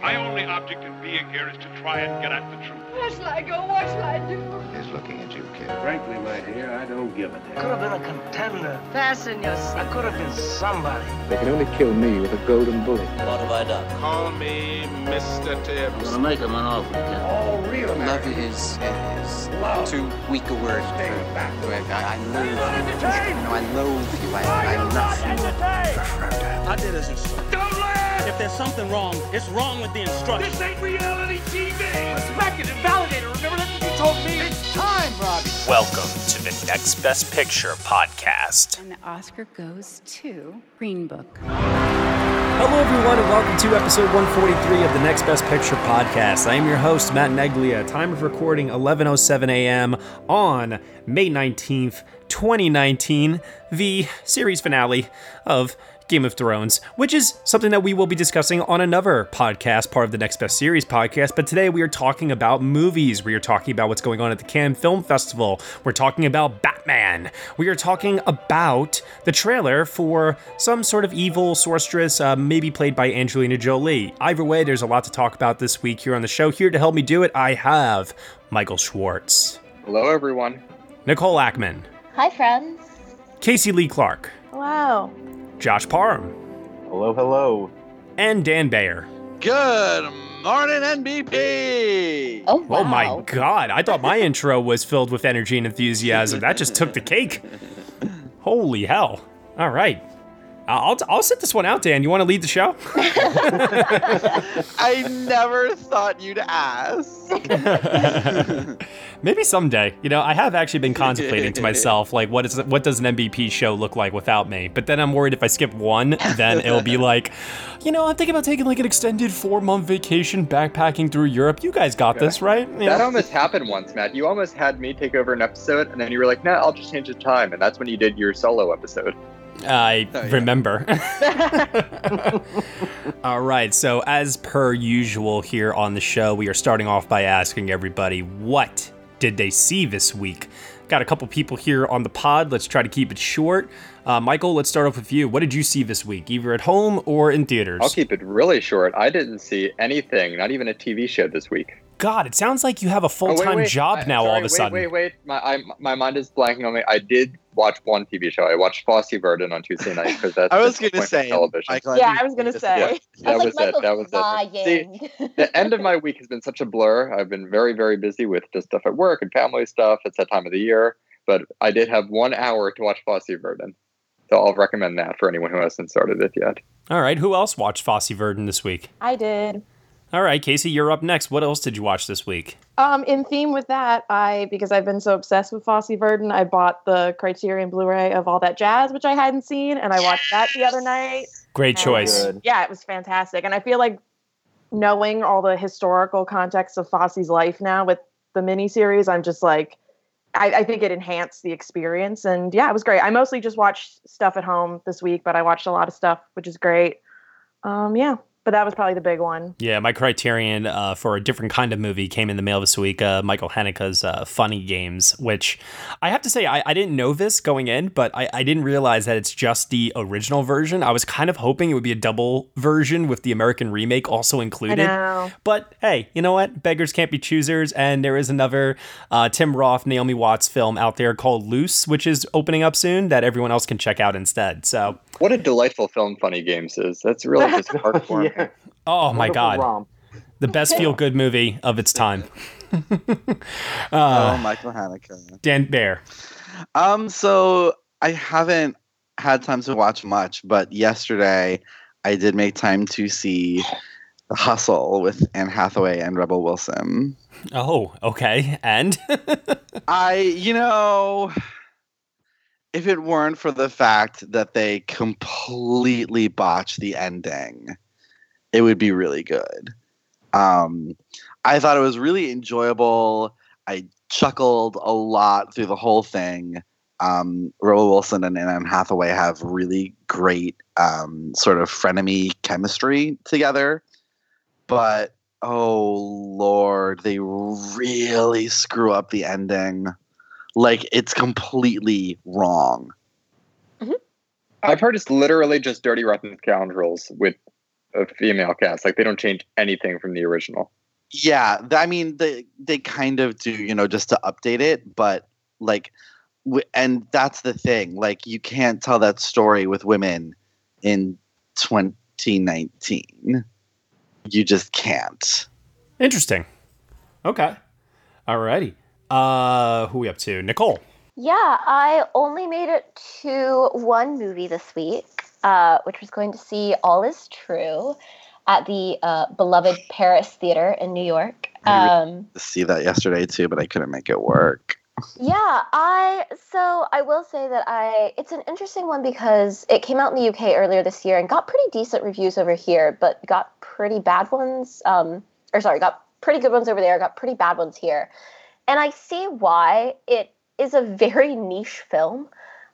Gentlemen, my only object in being here is to try and get at the truth. Where shall I go? What shall I do? He's looking at you, kid. Frankly, my dear, I don't give a damn. could have been a contender. Fasten your I could have been somebody. They can only kill me with a golden bullet. What have I done? Call me Mr. Tibbs. I'm gonna make him an offer again. All real Love is, is Love. too weak a word. Stay for- back. for- I, I loathe you. No, I loathe you. I, I love you. I did as instructed. Don't laugh! If there's something wrong, it's wrong with the instruction. This ain't reality TV! Respect it and validate it. Remember that's what you told me. It's time, Robbie. Welcome to the Next Best Picture podcast. And the Oscar goes to Green Book. Hello, everyone, and welcome to episode 143 of the Next Best Picture podcast. I am your host, Matt Neglia. Time of recording 11:07 a.m. on May 19th, 2019, the series finale of Game of Thrones, which is something that we will be discussing on another podcast, part of the Next Best Series podcast. But today we are talking about movies. We are talking about what's going on at the Cannes Film Festival. We're talking about Batman. We are talking about the trailer for some sort of evil sorceress, uh, maybe played by Angelina Jolie. Either way, there's a lot to talk about this week here on the show. Here to help me do it, I have Michael Schwartz, Hello, everyone. Nicole Ackman, Hi, friends. Casey Lee Clark, Wow. Josh Parham, Hello, hello. and Dan Bayer. Good morning, NBP! Oh, wow. Oh my god, I thought my intro was filled with energy and enthusiasm. That just took the cake. Holy hell. All right. I'll, I'll sit this one out, Dan. You want to lead the show? I never thought you'd ask. Maybe someday. You know, I have actually been contemplating to myself, like, what is what does an NBP show look like without me? But then I'm worried if I skip one, then it'll be like, you know, I'm thinking about taking like an extended four month vacation backpacking through Europe. You guys got this, right? That almost happened once, Matt. You almost had me take over an episode, and then you were like, "No, I'll just change the time," and that's when you did your solo episode. I Oh, yeah. remember. All right, so as per usual here on the show, we are starting off by asking everybody what did they see this week? Got a couple people here on the pod. Let's try to keep it short. Uh, Michael, let's start off with you. What did you see this week, either at home or in theaters? I'll keep it really short. I didn't see anything, not even a TV show this week. God, it sounds like you have a Oh, full wait, time wait. job I- now all of a wait, sudden. Wait, wait, My, I, my mind is blanking on me. I did watch one TV show. I watched Fosse Verdon on Tuesday night because that's I was gonna say, television. Michael, Yeah, I was gonna say. Yeah, that was it. That was it. See, the end of my week has been such a blur. I've been very, very busy with just stuff at work and family stuff. It's that time of the year. But I did have one hour to watch Fosse Verdon. So I'll recommend that for anyone who hasn't started it yet. All right, who else watched Fosse Verdon this week? I did. All right, Casey, you're up next. What else did you watch this week? Um, in theme with that, I because I've been so obsessed with Fosse Verdon, I bought the Criterion Blu-ray of all that jazz, which I hadn't seen, and I watched that the other night. Great choice. Yeah, it was fantastic, and I feel like knowing all the historical context of Fosse's life now with the miniseries, I'm just like, I, I think it enhanced the experience, and yeah, it was great. I mostly just watched stuff at home this week, but I watched a lot of stuff, which is great. Um, yeah, but that was probably the big one. Yeah, my criterion uh, for a different kind of movie came in the mail this week. Uh, Michael Haneke's uh, Funny Games, which I have to say, I, I didn't know this going in, but I, I, didn't realize that it's just the original version. I was kind of hoping it would be a double version with the American remake also included. But hey, you know what? Beggars can't be choosers. And there is another uh, Tim Roth, Naomi Watts film out there called Luce, which is opening up soon that everyone else can check out instead. So, what a delightful film Funny Games is. That's really just heartwarming. yeah. Oh my god. Romp. The best feel good movie of its time. uh, oh, Michael Haneke. Dan Bayer. Um, so I haven't had time to watch much, but yesterday I did make time to see The Hustle with Anne Hathaway and Rebel Wilson. Oh, okay. And I, you know, if it weren't for the fact that they completely botched the ending, it would be really good. Um, I thought it was really enjoyable. I chuckled a lot through the whole thing. Um, Wilson and Anne Hathaway have really great um, sort of frenemy chemistry together. But oh lord, they really screw up the ending. Like it's completely wrong. Mm-hmm. I've heard it's literally just Dirty Rotten Scoundrels with a female cast. Like they don't change anything from the original. Yeah, I mean they they kind of do, you know, just to update it, but like and that's the thing. Like you can't tell that story with women in 2019. You just can't. Interesting. Okay. Alrighty. Uh who we up to? Nicole. Yeah, I only made it to one movie this week uh, which was going to see All Is True at the uh, beloved Paris Theater in New York. Um, to see that yesterday too, but I couldn't make it work. yeah, I so I will say that I it's an interesting one because it came out in the UK earlier this year and got pretty decent reviews over here, but got pretty bad ones. Um, or sorry, got pretty good ones over there, got pretty bad ones here, and I see why it is a very niche film.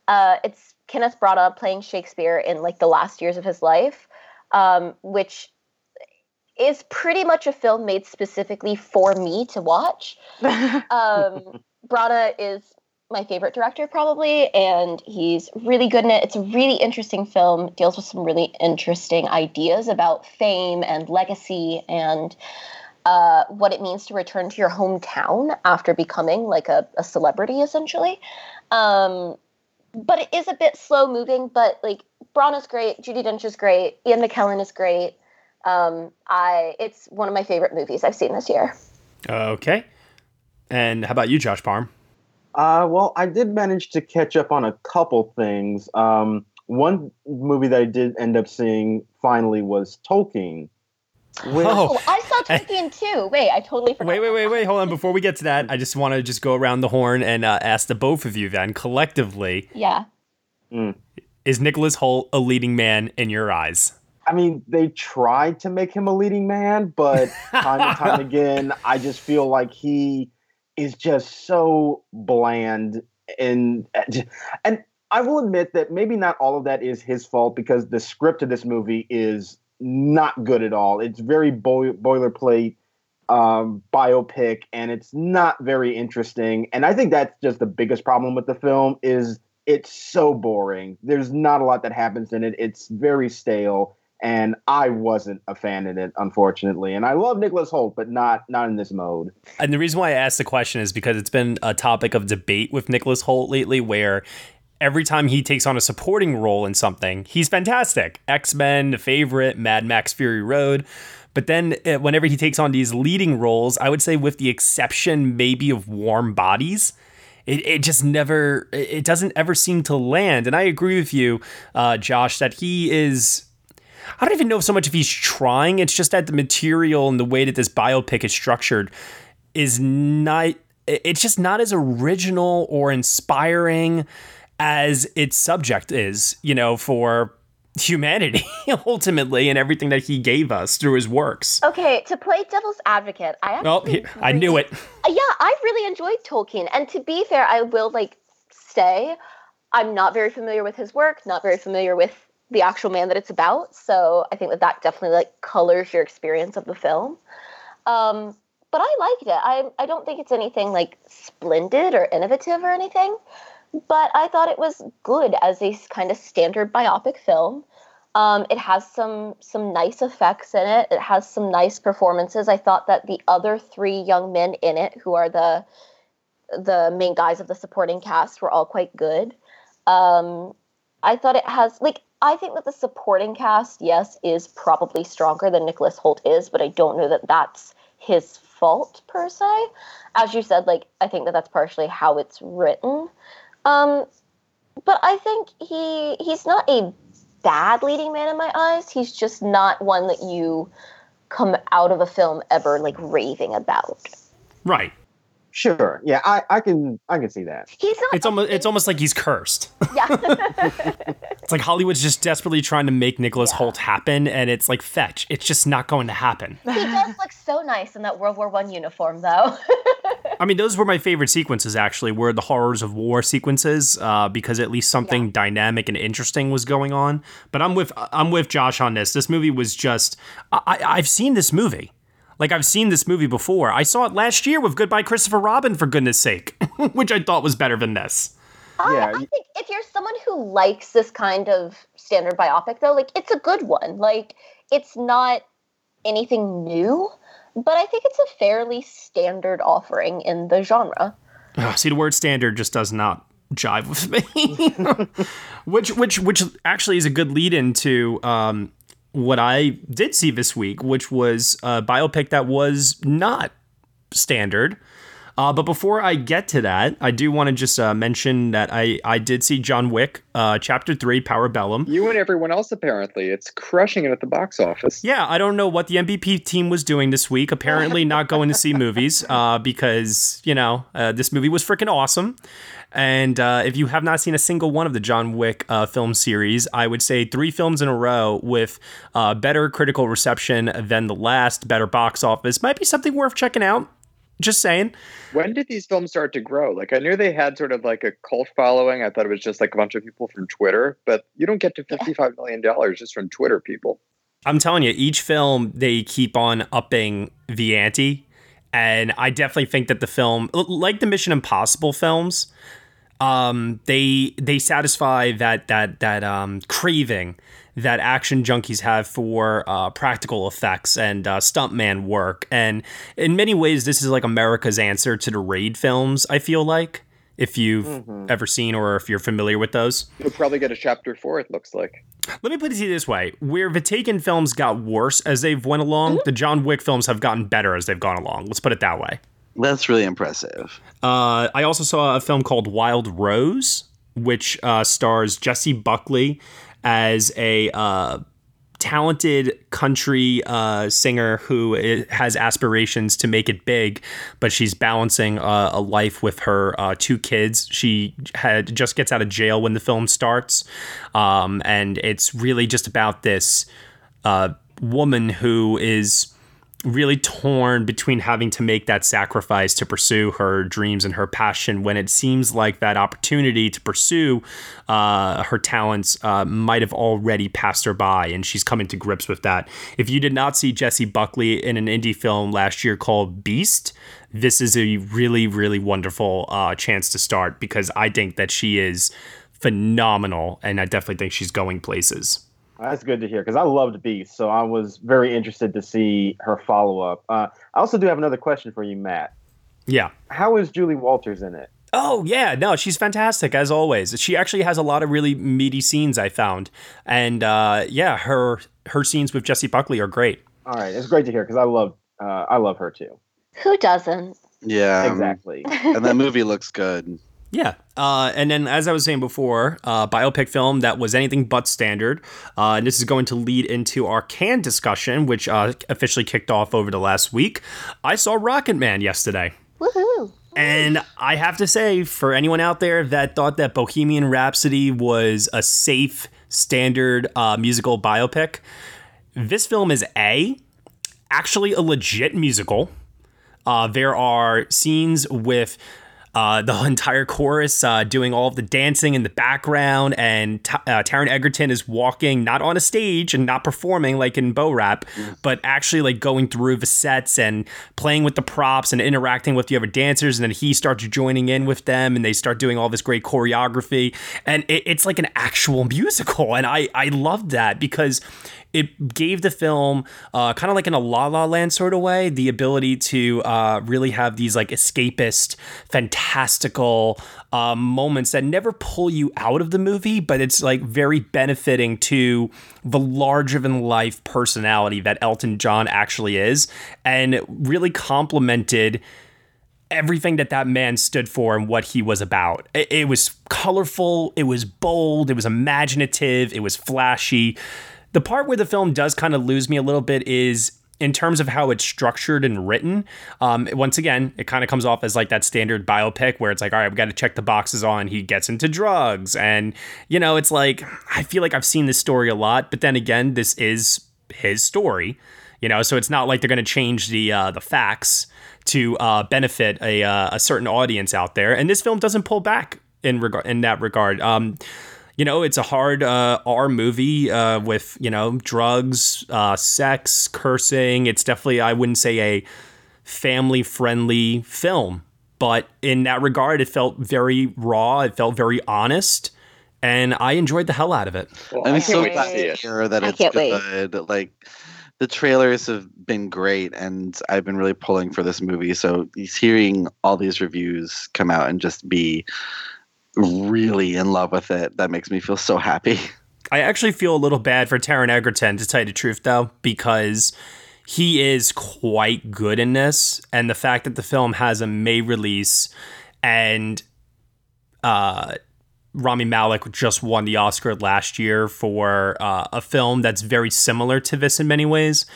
Uh, it's Kenneth Branagh playing Shakespeare in like the last years of his life, um, which is pretty much a film made specifically for me to watch. um, Branagh is my favorite director probably, and he's really good in it. It's a really interesting film. Deals with some really interesting ideas about fame and legacy and uh, what it means to return to your hometown after becoming like a, a celebrity, essentially. Um, but it is a bit slow moving. But like Branagh is great, Judi Dench is great, Ian McKellen is great. Um, I it's one of my favorite movies I've seen this year. Okay, and how about you, Josh Parham? Uh, well, I did manage to catch up on a couple things. Um, one movie that I did end up seeing finally was Tolkien. Which... Oh, I saw Tolkien too. Wait, I totally forgot. Wait, wait, wait, wait. Hold on. Before we get to that, I just want to just go around the horn and uh, ask the both of you then collectively. Yeah. Mm. Is Nicholas Hoult a leading man in your eyes? I mean, they tried to make him a leading man, but time and time again, I just feel like he is just so bland and and I will admit that maybe not all of that is his fault because the script of this movie is not good at all. It's very bo- boilerplate um, biopic, and it's not very interesting. And I think that's just the biggest problem with the film is it's so boring. There's not a lot that happens in it. It's very stale, and I wasn't a fan in it, unfortunately. And I love Nicholas Hoult, but not not in this mode. And the reason why I asked the question is because it's been a topic of debate with Nicholas Hoult lately, where every time he takes on a supporting role in something, he's fantastic. X Men, The Favorite, Mad Max Fury Road. But then uh, whenever he takes on these leading roles, I would say, with the exception maybe of Warm Bodies, it, it just never, it doesn't ever seem to land. And I agree with you, uh, Josh, that he is. I don't even know so much if he's trying. It's just that the material and the way that this biopic is structured is not. It's just not as original or inspiring as its subject is, you know, for humanity ultimately and everything that he gave us through his works. Okay, to play devil's advocate, I actually well, he, I knew it. Yeah, I really enjoyed Tolkien, and to be fair, I will like stay. I'm not very familiar with his work, not very familiar with the actual man that it's about. So I think that that definitely like colors your experience of the film. Um, but I liked it. I I don't think it's anything like splendid or innovative or anything, but I thought it was good as a kind of standard biopic film. Um, it has some some nice effects in it. It has some nice performances. I thought that the other three young men in it, who are the the main guys of the supporting cast, were all quite good. Um, I thought it has like I think that the supporting cast, yes, is probably stronger than Nicholas Hoult is, but I don't know that that's his fault per se. As you said, like I think that that's partially how it's written. Um, but I think he he's not a bad leading man in my eyes. He's just not one that you come out of a film ever like raving about. Right. Sure. Yeah, I, I can I can see that. He's not. It's almost it's almost like he's cursed. Yeah. it's like Hollywood's just desperately trying to make Nicholas yeah. Hoult happen, and it's like fetch. It's just not going to happen. He does look so nice in that World War One uniform, though. I mean, those were my favorite sequences. Actually, were the horrors of war sequences, uh, because at least something yeah. dynamic and interesting was going on. But I'm with I'm with Josh on this. This movie was just I, I've seen this movie. Like I've seen this movie before. I saw it last year with Goodbye Christopher Robin, for goodness sake, which I thought was better than this. yeah. I think if you're someone who likes this kind of standard biopic, though, like it's a good one. Like it's not anything new, but I think it's a fairly standard offering in the genre. Oh, see, the word standard just does not jive with me. which, which, which actually is a good lead into um, what I did see this week, which was a biopic that was not standard. Uh, but before I get to that, I do want to just uh, mention that I, I did see John Wick, uh, Chapter 3, Parabellum. You and everyone else, apparently. It's crushing it at the box office. Yeah, I don't know what the NBP team was doing this week. Apparently, not going to see movies uh, because, you know, uh, this movie was freaking awesome. And uh, if you have not seen a single one of the John Wick uh, film series, I would say three films in a row with uh, better critical reception than the last, better box office might be something worth checking out. Just saying. When did these films start to grow? Like, I knew they had sort of like a cult following. I thought it was just like a bunch of people from Twitter, but you don't get to $55 million just from Twitter people. I'm telling you, each film, they keep on upping the ante. And I definitely think that the film, like the Mission Impossible films, um, they they satisfy that that that um, craving that action junkies have for uh, practical effects and uh, stuntman work. And in many ways, this is like America's answer to the Raid films. I feel like if you've mm-hmm. ever seen or if you're familiar with those, you'll probably get a chapter four. It looks like. Let me put it to you this way: where the Taken films got worse as they've went along, mm-hmm. the John Wick films have gotten better as they've gone along. Let's put it that way. That's really impressive. Uh, I also saw a film called Wild Rose, which uh, stars Jessie Buckley as a uh, talented country uh, singer who has aspirations to make it big, but she's balancing uh, a life with her uh, two kids. She had just gets out of jail when the film starts, um, and it's really just about this uh, woman who is really torn between having to make that sacrifice to pursue her dreams and her passion when it seems like that opportunity to pursue uh, her talents uh, might have already passed her by and she's coming to grips with that. If you did not see Jessie Buckley in an indie film last year called Beast, this is a really, really wonderful uh, chance to start because I think that she is phenomenal and I definitely think she's going places. That's good to hear because I loved Beast, so I was very interested to see her follow up. Uh, I also do have another question for you, Matt. Yeah. How is Julie Walters in it? Oh yeah, no, she's fantastic as always. She actually has a lot of really meaty scenes I found, and uh, yeah, her her scenes with Jessie Buckley are great. All right, it's great to hear because I love uh, I love her too. Who doesn't? Yeah, exactly. and that movie looks good. Yeah. Uh, and then, as I was saying before, uh, biopic film that was anything but standard. Uh, and this is going to lead into our Cannes discussion, which uh, officially kicked off over the last week. I saw Rocket Man yesterday. Woohoo! And I have to say, for anyone out there that thought that Bohemian Rhapsody was a safe, standard uh, musical biopic, this film is A, actually a legit musical. Uh, there are scenes with uh, the entire chorus uh, doing all of the dancing in the background, and t- uh, Taron Egerton is walking not on a stage and not performing like in Bo Rap, but actually like going through the sets and playing with the props and interacting with the other dancers, and then he starts joining in with them, and they start doing all this great choreography, and it, it's like an actual musical, and I I loved that because it gave the film uh, kind of like in a La La Land sort of way the ability to uh, really have these like escapist, fantastical uh, moments that never pull you out of the movie, but it's like very benefiting to the larger than life personality that Elton John actually is, and really complemented everything that that man stood for and what he was about. It, it was colorful, it was bold, it was imaginative, it was flashy. The part where the film does kind of lose me a little bit is in terms of how it's structured and written. Um, once again, it kind of comes off as like that standard biopic where it's like, all right, we got to check the boxes on. He gets into drugs, and you know, it's like I feel like I've seen this story a lot, but then again, this is his story. You know, so it's not like they're going to change the uh, the facts to uh, benefit a, uh, a certain audience out there. And this film doesn't pull back in regard in that regard. Um, you know, it's a hard uh, R movie uh, with you know drugs, uh, sex, cursing. It's definitely I wouldn't say a family friendly film, but in that regard, it felt very raw. It felt very honest, and I enjoyed the hell out of it. Well, I'm so can't wait to see glad to hear that I it's can't wait. good. Like the trailers have been great, and I've been really pulling for this movie. So he's hearing all these reviews come out and just be really in love with it. That makes me feel so happy. I actually feel a little bad for Taron Egerton, to tell you the truth, though, because he is quite good in this, and the fact that the film has a May release and uh, Rami Malek just won the Oscar last year for uh, a film that's very similar to this in many ways.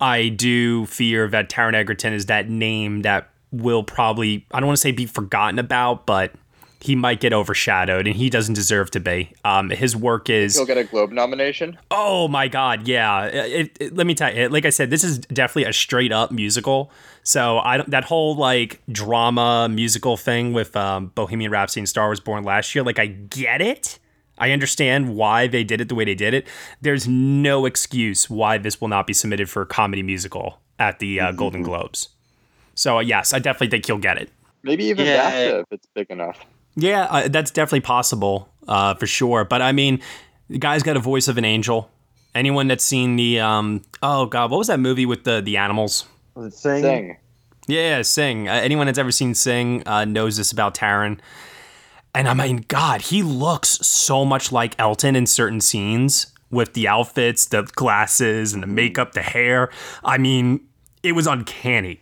I do fear that Taron Egerton is that name that will probably, I don't want to say be forgotten about, but he might get overshadowed and he doesn't deserve to be. Um, his work is. He'll get a Globe nomination. Oh my God, yeah. It, it, let me tell you, like I said, this is definitely a straight up musical. So I don't that whole like drama musical thing with um, Bohemian Rhapsody and Star Is Born last year. Like I get it. I understand why they did it the way they did it. There's no excuse why this will not be submitted for a comedy musical at the uh, Golden Globes. So uh, yes, I definitely think he'll get it. Maybe even Yeah. BAFTA if it's big enough. Yeah, uh, that's definitely possible uh, for sure. But I mean, the guy's got a voice of an angel. Anyone that's seen the um, oh god, what was that movie with the the animals? Sing? Sing. Yeah, Sing. Uh, anyone that's ever seen Sing uh, knows this about Taron. And I mean, God, he looks so much like Elton in certain scenes with the outfits, the glasses, and the makeup, the hair. I mean, it was uncanny.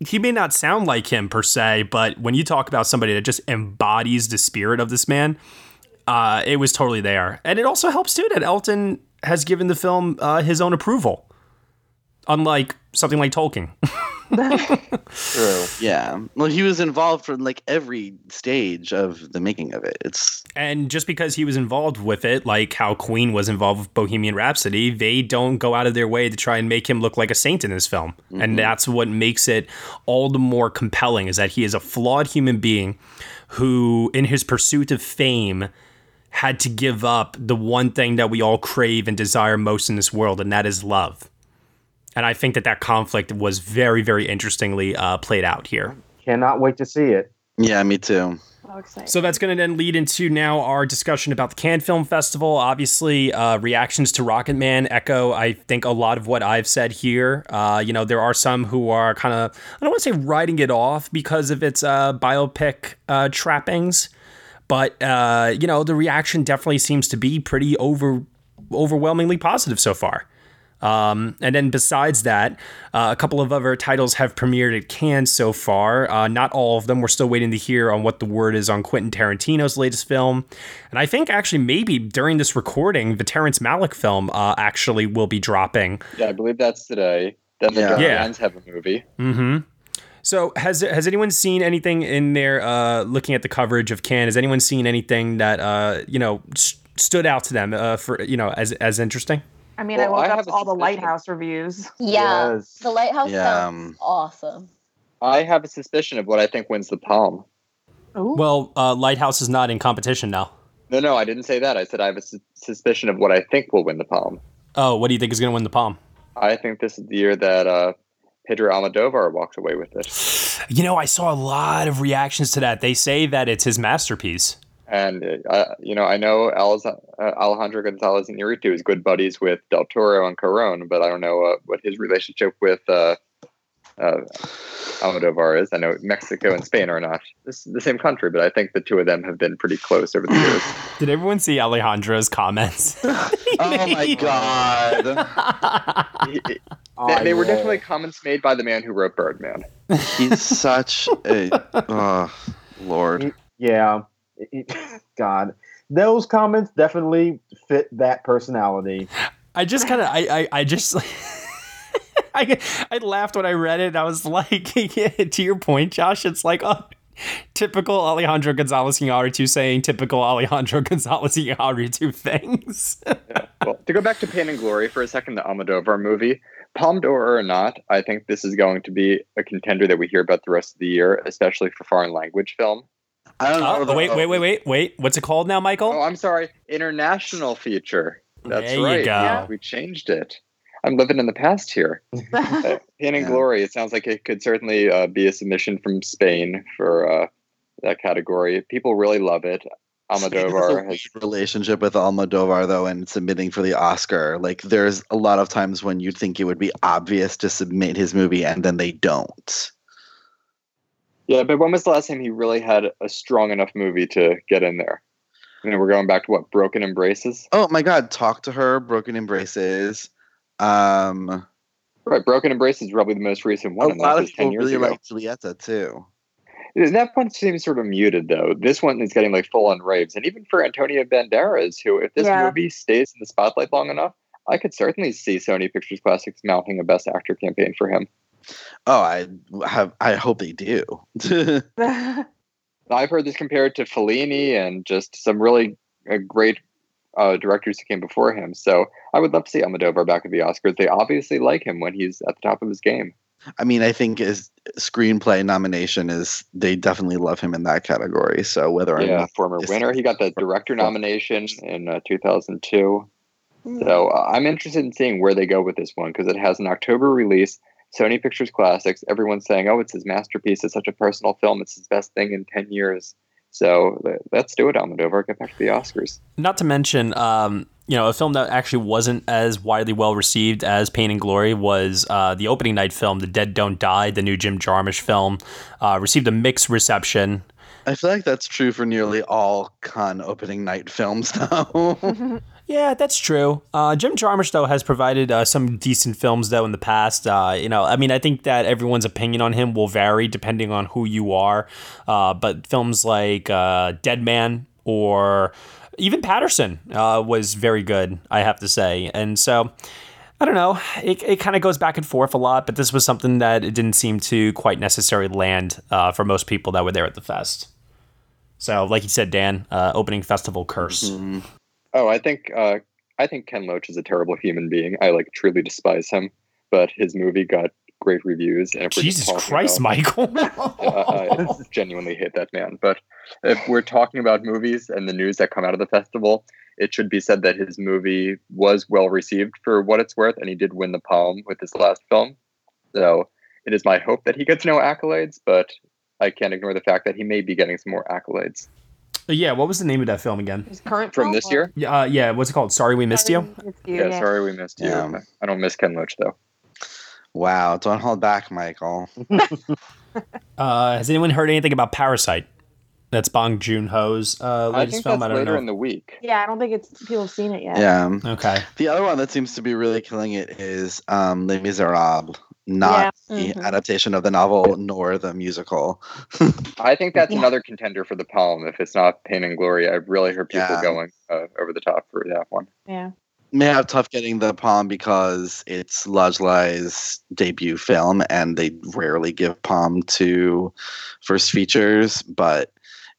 He may not sound like him per se, but when you talk about somebody that just embodies the spirit of this man, uh, it was totally there. And it also helps too that Elton has given the film uh, his own approval, unlike something like Tolkien. True. Yeah. Well, he was involved from like every stage of the making of it. It's And just because he was involved with it, like how Queen was involved with Bohemian Rhapsody, they don't go out of their way to try and make him look like a saint in this film. And mm-hmm. that's what makes it all the more compelling is that he is a flawed human being who, in his pursuit of fame, had to give up the one thing that we all crave and desire most in this world, and that is love. And I think that that conflict was very, very interestingly uh, played out here. Cannot wait to see it. yeah, me too. So. So that's going to then lead into now our discussion about the Cannes Film Festival. Obviously, uh, reactions to Rocket Man echo, I think, a lot of what I've said here. Uh, you know, there are some who are kind of, I don't want to say writing it off because of its uh, biopic uh, trappings, but, uh, you know, the reaction definitely seems to be pretty over overwhelmingly positive so far. Um, and then besides that, uh, a couple of other titles have premiered at Cannes so far. Uh, not all of them. We're still waiting to hear on what the word is on Quentin Tarantino's latest film. And I think actually maybe during this recording, the Terrence Malick film uh, actually will be dropping. Yeah, I believe that's today. Then the Yeah. Yeah. Have a movie. Mm-hmm. So has has anyone seen anything in there? Uh, looking at the coverage of Cannes, has anyone seen anything that uh, you know st- stood out to them uh, for you know as as interesting? I mean, Well, I woke I up to a all the. Lighthouse reviews. Yeah, Yes. the lighthouse Yeah, sounds um, awesome. I have a suspicion of what I think wins the palm. Well, uh, Lighthouse is not in competition now. No, no, I didn't say that. I said I have a su- suspicion of what I think will win the Palm. Oh, what do you think is going to win the Palm? I think this is the year that uh, Pedro Almodovar walks away with it. You know, I saw a lot of reactions to that. They say that it's his masterpiece. And uh, you know, I know Al- uh, Alejandro Gonzalez Iñárritu is good buddies with Del Toro and Cuarón, but I don't know uh, what his relationship with uh, uh, Almodovar is. I know Mexico and Spain are not this, the same country, but I think the two of them have been pretty close over the years. Did everyone see Alejandro's comments? oh my god! they, they were definitely comments made by the man who wrote Birdman. He's such a oh, Lord. Yeah, God, those comments definitely fit that personality. I just kind of, I, I, I just. I, I laughed when I read it. I was like, to your point, Josh, it's like, oh, typical Alejandro Gonzalez Iñárritu saying typical Alejandro Gonzalez Iñárritu things. yeah. Well, to go back to Pain and Glory for a second, the Almodovar movie, Palme d'Or or not, I think this is going to be a contender that we hear about the rest of the year, especially for foreign language film. I don't know. Oh, wait, wait, wait, wait, wait. What's it called now, Michael? Oh, I'm sorry. International feature. That's there right. You go. Yeah, we changed it. I'm living in the past here. uh, Pain and Glory. It sounds like it could certainly uh, be a submission from Spain for uh, that category. People really love it. Almodovar has a relationship with Almodovar though, and submitting for the Oscar. Like, there's a lot of times when you'd think it would be obvious to submit his movie, and then they don't. Yeah, but when was the last time he really had a strong enough movie to get in there? And then we're going back to what Broken Embraces. Oh my God! Talk to her. Broken Embraces. Um, right, Broken Embraces is probably the most recent one. A lot of people really ago. like Julieta too. That one seems sort of muted, though. This one is getting like full on raves, and even for Antonio Banderas, who, if this Yeah. movie stays in the spotlight long enough, I could certainly see Sony Pictures Classics mounting a Best Actor campaign for him. Oh, I have. I hope they do. I've heard this compared to Fellini and just some really uh, great uh, directors who came before him. So I would love to see Almodovar back at the Oscars. They obviously like him when he's at the top of his game. I mean, I think his screenplay nomination is they definitely love him in that category. So whether or yeah, not former winner, he got the director nomination in uh, 2002. So uh, I'm interested in seeing where they go with this one because it has an October release. Sony Pictures Classics. Everyone's saying, "Oh, it's his masterpiece. It's such a personal film. It's his best thing in ten years." So let's do it, Almodovar. Get back to the Oscars. Not to mention, um, you know, a film that actually wasn't as widely well received as Pain and Glory was uh, the opening night film, The Dead Don't Die, the new Jim Jarmusch film. Uh, received a mixed reception. I feel like that's true for nearly all Cannes opening night films now. Yeah, that's true. Uh, Jim Jarmusch, though, has provided uh, some decent films, though, in the past. Uh, you know, I mean, I think that everyone's opinion on him will vary depending on who you are. Uh, but films like uh, Dead Man or even Paterson uh, was very good, I have to say. And so. I don't know. It, it kind of goes back and forth a lot, but this was something that it didn't seem to quite necessarily land for most people that were there at the fest. So, like you said, Dan, opening festival curse. Mm-hmm. Oh, I think uh, I think Ken Loach is a terrible human being. I like truly despise him, but his movie got great reviews. And if Jesus Christ, about- Michael. I I genuinely hate that man. But if we're talking about movies and the news that come out of the festival, it should be said that his movie was well received for what it's worth, and he did win the Palm with his last film. So it is my hope that he gets no accolades, but I can't ignore the fact that he may be getting some more accolades. Yeah, what was the name of that film again? His current From this year? Yeah, uh, yeah. What's it called? Sorry, we missed you. It's you, Yeah, sorry we missed you. Yeah. I don't miss Ken Loach though. wow, don't hold back, Michael. Uh, has anyone heard anything about Parasite? That's Bong Joon Ho's uh, I latest think film. that's I don't later know. in the week. Yeah, I don't think it's people have seen it yet. Yeah. Okay. The other one that seems to be really killing it is um, Les Miserables, not Yeah. the Mhm. adaptation of the novel nor the musical. I think that's Yeah. another contender for the Palm. If it's not Pain and Glory, I've really heard people Yeah. going uh, over the top for that one. Yeah. May have tough getting the palm because it's Ladj Ly's debut film, and they rarely give palm to first features, but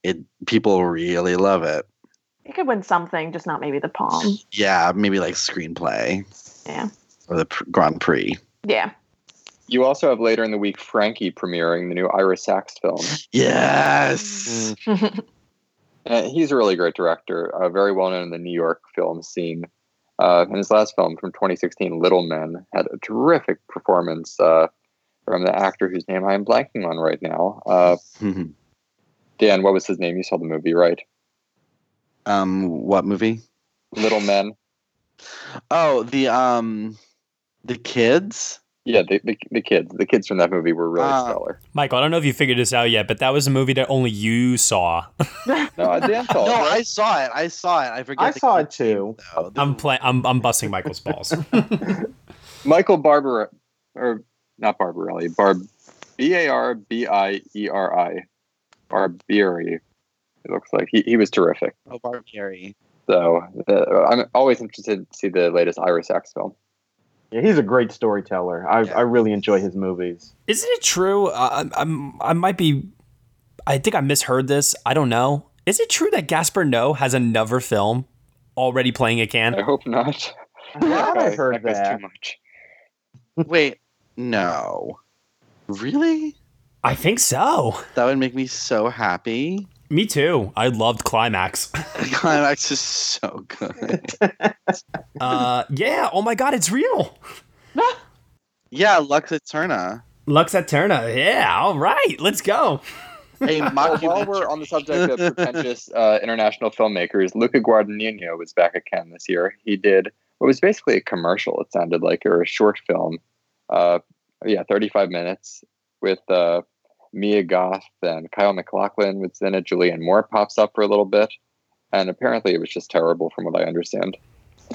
it people really love it. It could win something, just not maybe the palm. Yeah, maybe like screenplay Yeah. or the Grand Prix. Yeah. You also have later in the week Frankie premiering the new Ira Sachs film. Yes. Uh, he's a really great director, uh, very well known in the New York film scene. Uh, and his last film from 2016, Little Men, had a terrific performance uh, from the actor whose name I am blanking on right now. Uh, Dan, what was his name? You saw the movie, right? Um, what movie? Little Men. Oh, the um, the kids. Yeah, the, the, the kids. The kids from that movie were really Uh, stellar. Michael, I don't know if you figured this out yet, but that was a movie that only you saw. No, Dan saw No, it. right? I saw it. I saw it. I forget. I saw it too. name. I'm playing. I'm I'm busting Michael's balls. Michael Barber, or not Barbarelli, Barb, B A R B I E R I, Barbieri. It looks like he, he was terrific. Oh, Barbieri. So uh, I'm always interested to see the latest Ira Sachs film. Yeah, he's a great storyteller. I, I really enjoy his movies. Isn't it true? Uh, I'm, I'm I might be. I think I misheard this. I don't know. Is it true that Gaspar Noe has another film already playing at I hope not. I thought I heard that. that. Too much. Wait, no. Really? I think so. That would make me so happy. Me too. I loved Climax. Climax is so good. Uh, yeah. Oh my God, it's real. yeah, Lux Eterna. Lux Eterna. Yeah. All right. Let's go. A Well, while we're on the subject of pretentious uh, international filmmakers, Luca Guadagnino was back at Cannes this year. He did what was basically a commercial. It sounded like or a short film. Uh, yeah, 35 minutes with uh, Mia Goth and Kyle MacLachlan was in it. Julianne Moore pops up for a little bit, and apparently it was just terrible, from what I understand.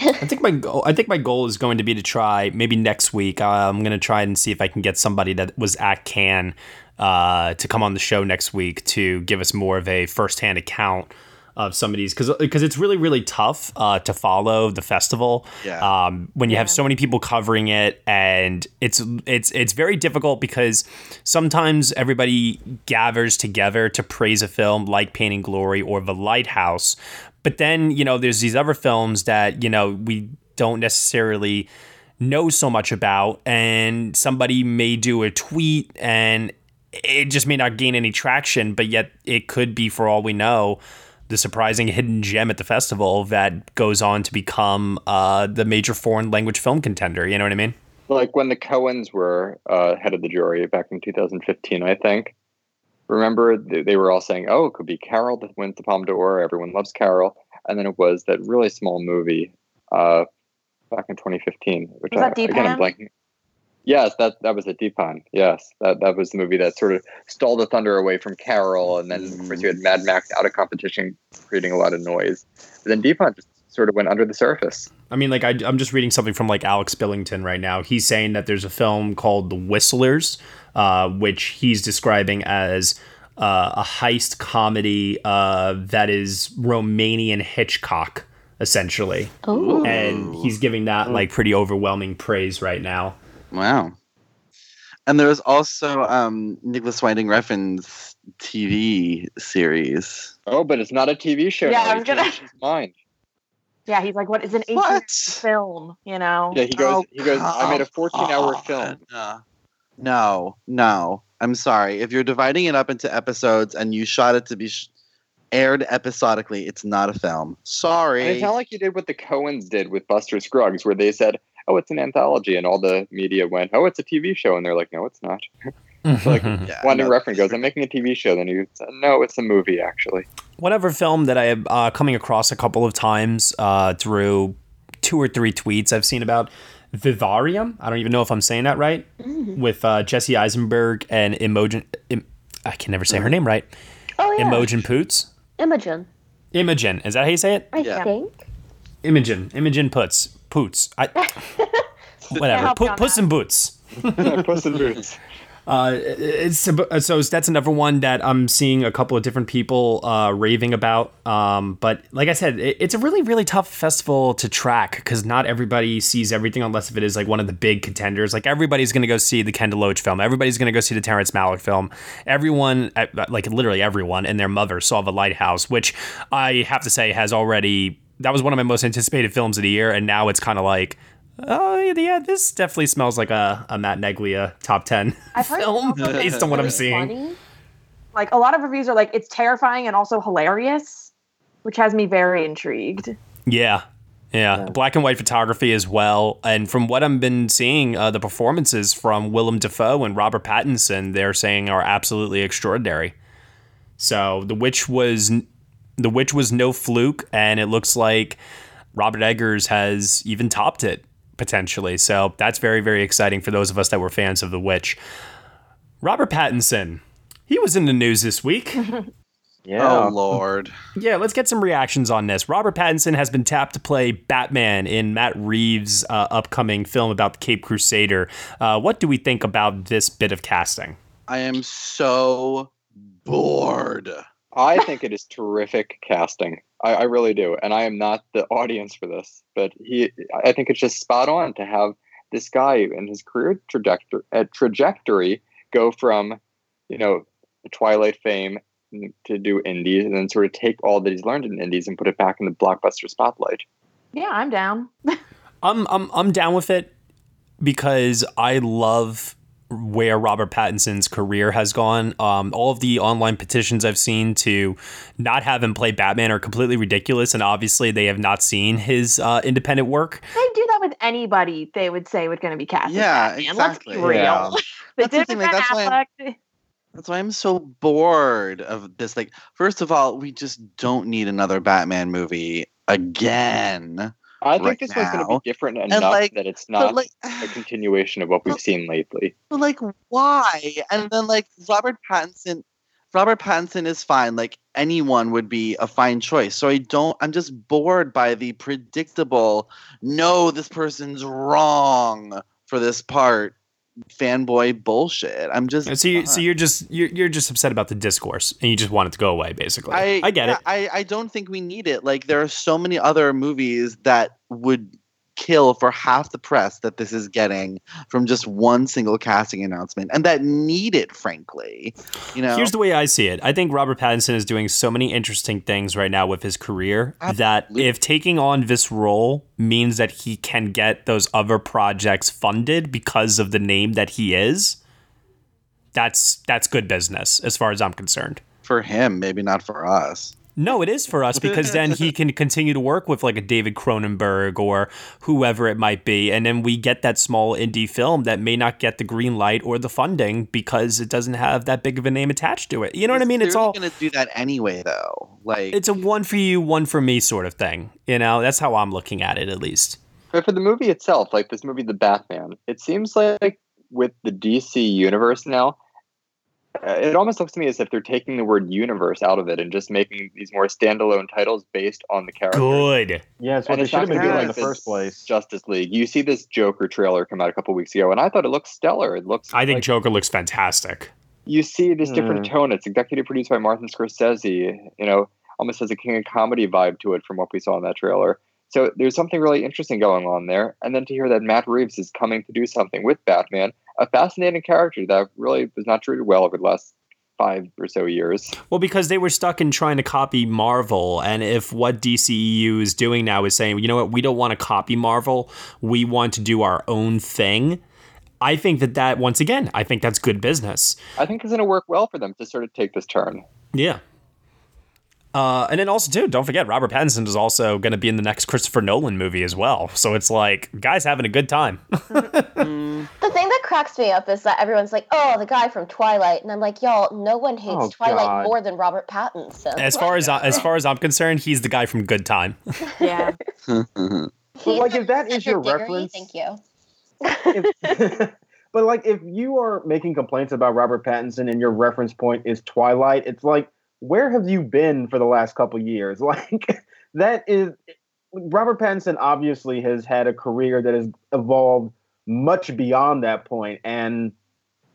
I think my goal. I think my goal is going to be to try maybe next week. Uh, I'm going to try and see if I can get somebody that was at Cannes uh, to come on the show next week to give us more of a firsthand account of some of these because because it's really really tough uh, to follow the festival. Yeah. Um, when you have so many people covering it, and it's it's it's very difficult because sometimes everybody gathers together to praise a film like Pain and Glory or The Lighthouse, but then you know there's these other films that you know we don't necessarily know so much about, and somebody may do a tweet and it just may not gain any traction, but yet it could be for all we know the surprising hidden gem at the festival that goes on to become uh, the major foreign language film contender. You know what I mean? Like when the Coens were uh, head of the jury back in 2015, I think. Remember, they, they were all saying, "Oh, it could be Carol that wins the Palme d'Or. Everyone loves Carol." And then it was that really small movie uh, back in 2015, which Was I, that again I'm blanking. Yes, that that was a Dheepan. Yes, that that was the movie that sort of stole the thunder away from Carol, and then of course you had Mad Max out of competition, creating a lot of noise. But then Dheepan just sort of went under the surface. I mean, like I, I'm just reading something from like Alex Billington right now. He's saying that there's a film called The Whistlers, uh, which he's describing as uh, a heist comedy uh, that is Romanian Hitchcock, essentially. Ooh. And he's giving that like pretty overwhelming praise right now. Wow. And there was also um, Nicolas Winding Refn's TV series. Oh, but it's not a TV show. Yeah. I'm gonna- changed his mind. Yeah, he's like, what is an 18 What? film? You know? Yeah, he goes. Oh, he goes. I made a 14-hour come film. on. No, no. I'm sorry. If you're dividing it up into episodes and you shot it to be sh- aired episodically, it's not a film. And Sorry. it's not like you did what the Coens did with Buster Scruggs, where they said, "Oh, it's an anthology," and all the media went, "Oh, it's a TV show," and they're like, "No, it's not." like Yeah, Winding no, Refn goes, "I'm making a TV show." Then you said, "No, it's a movie, actually." Whatever film that I am uh, coming across a couple of times uh, through two or three tweets I've seen about Vivarium. I don't even know if I'm saying that right. With uh, Jesse Eisenberg and Imogen. Im- I can never say her name right. Oh yeah, Imogen Poots. Imogen. Imogen. Is that how you say it? I Yeah. think. Imogen. Imogen Puts. Poots. I, whatever. help you Put, on Puss in Boots. Puss in Boots. Uh, it's so that's another one that I'm seeing a couple of different people uh, raving about. Um, but like I said, it, it's a really really tough festival to track because not everybody sees everything unless if it is like one of the big contenders. Like everybody's going to go see the Kendall Loach film. Everybody's going to go see the Terrence Malick film. Everyone, uh, like literally everyone, and their mother saw The Lighthouse, which I have to say has already. That was one of my most anticipated films of the year, and now it's kind of like Oh yeah, this definitely smells like a, a Matt Neglia top ten I've film based on what I'm seeing. funny. Like a lot of reviews are like it's terrifying and also hilarious, which has me very intrigued. Yeah. Yeah, black and white photography as well. And from what I've been seeing, uh, the performances from Willem Dafoe and Robert Pattinson, they're saying are absolutely extraordinary. So the witch was the witch was no fluke, and it looks like Robert Eggers has even topped it potentially. So that's very very exciting for those of us that were fans of the witch. Robert Pattinson, he was in the news this week. Oh Lord. Yeah, let's get some reactions on this. Robert Pattinson has been tapped to play Batman in Matt Reeves' uh, upcoming film about the Cape Crusader. Uh, what do we think about this bit of casting? I am so bored. I think it is terrific casting. I, I really do, and I am not the audience for this, but he. I think it's just spot on to have this guy and his career trajectory uh, trajectory go from, you know, Twilight fame to do indies, and then sort of take all that he's learned in indies and put it back in the blockbuster spotlight. Yeah, I'm down. I'm I'm I'm down with it because I love where Robert Pattinson's career has gone. Um, all of the online petitions I've seen to not have him play Batman are completely ridiculous, and obviously they have not seen his uh, independent work. They do that with anybody they would say would going to be cast. as Yeah, Batman. exactly. Let's be real. Yeah. They That's the did thing, with like, Ben why I'm- That's why I'm so bored of this. Like, first of all, we just don't need another Batman movie again. I think right this one's going to be different And, enough like- that it's not like- a continuation of what we've seen lately. But like, why? And then like Robert Pattinson, Robert Pattinson is fine. Like anyone would be a fine choice. So I don't. I'm just bored by the predictable. No, this person's wrong for this part. Fanboy bullshit. I'm just. So you, so you're just you're, you're just upset about the discourse, and you just want it to go away, basically. I, I get yeah, it. I, I don't think we need it. Like there are so many other movies that would kill for half the press that this is getting from just one single casting announcement and that need it frankly you know Here's the way I see it. I think Robert Pattinson is doing so many interesting things right now with his career that if taking on this role means that he can get those other projects funded because of the name that he is, that's that's good business as far as I'm concerned. for him maybe not for us No, it is for us because then he can continue to work with like a David Cronenberg or whoever it might be. And then we get that small indie film that may not get the green light or the funding because it doesn't have that big of a name attached to it. You know what I mean? It's all going to do that anyway though like it's a one for you, one for me sort of thing. You know, that's how I'm looking at it at least. But for the movie itself, like this movie, The Batman, it seems like with the DC universe now, it almost looks to me as if they're taking the word universe out of it and just making these more standalone titles based on the character. Good. Yeah, it's what And they should have been gonna doing in like the first place. Justice League. You see this Joker trailer come out a couple weeks ago, and I thought it looked stellar. It looks. I think like- Joker looks fantastic. you see this different Mm. tone. It's executive produced by Martin Scorsese. You know, almost has a King of Comedy vibe to it from what we saw in that trailer. So there's something really interesting going on there. And then to hear that Matt Reeves is coming to do something with Batman, a fascinating character that really was not treated well over the last five or so years. Well, because they were stuck in trying to copy Marvel, and if what DCEU is doing now is saying, you know what, we don't want to copy Marvel, we want to do our own thing. I think that that once again, I think that's good business. I think it's going to work well for them to sort of take this turn. Yeah. Uh, and then also too, don't forget Robert Pattinson is also going to be in the next Christopher Nolan movie as well. So it's like guys having a good time. The thing that cracks me up is that everyone's like, "Oh, the guy from Twilight," and I'm like, "Y'all, no one hates Oh, Twilight God. more than Robert Pattinson." as far as as far as I'm concerned, he's the guy from Good Time. Yeah. But like, if that is your Diggory, reference, Thank you. but like, if you are making complaints about Robert Pattinson and your reference point is Twilight, it's like, where have you been for the last couple years? Like, that is Robert Pattinson obviously has had a career that has evolved much beyond that point, and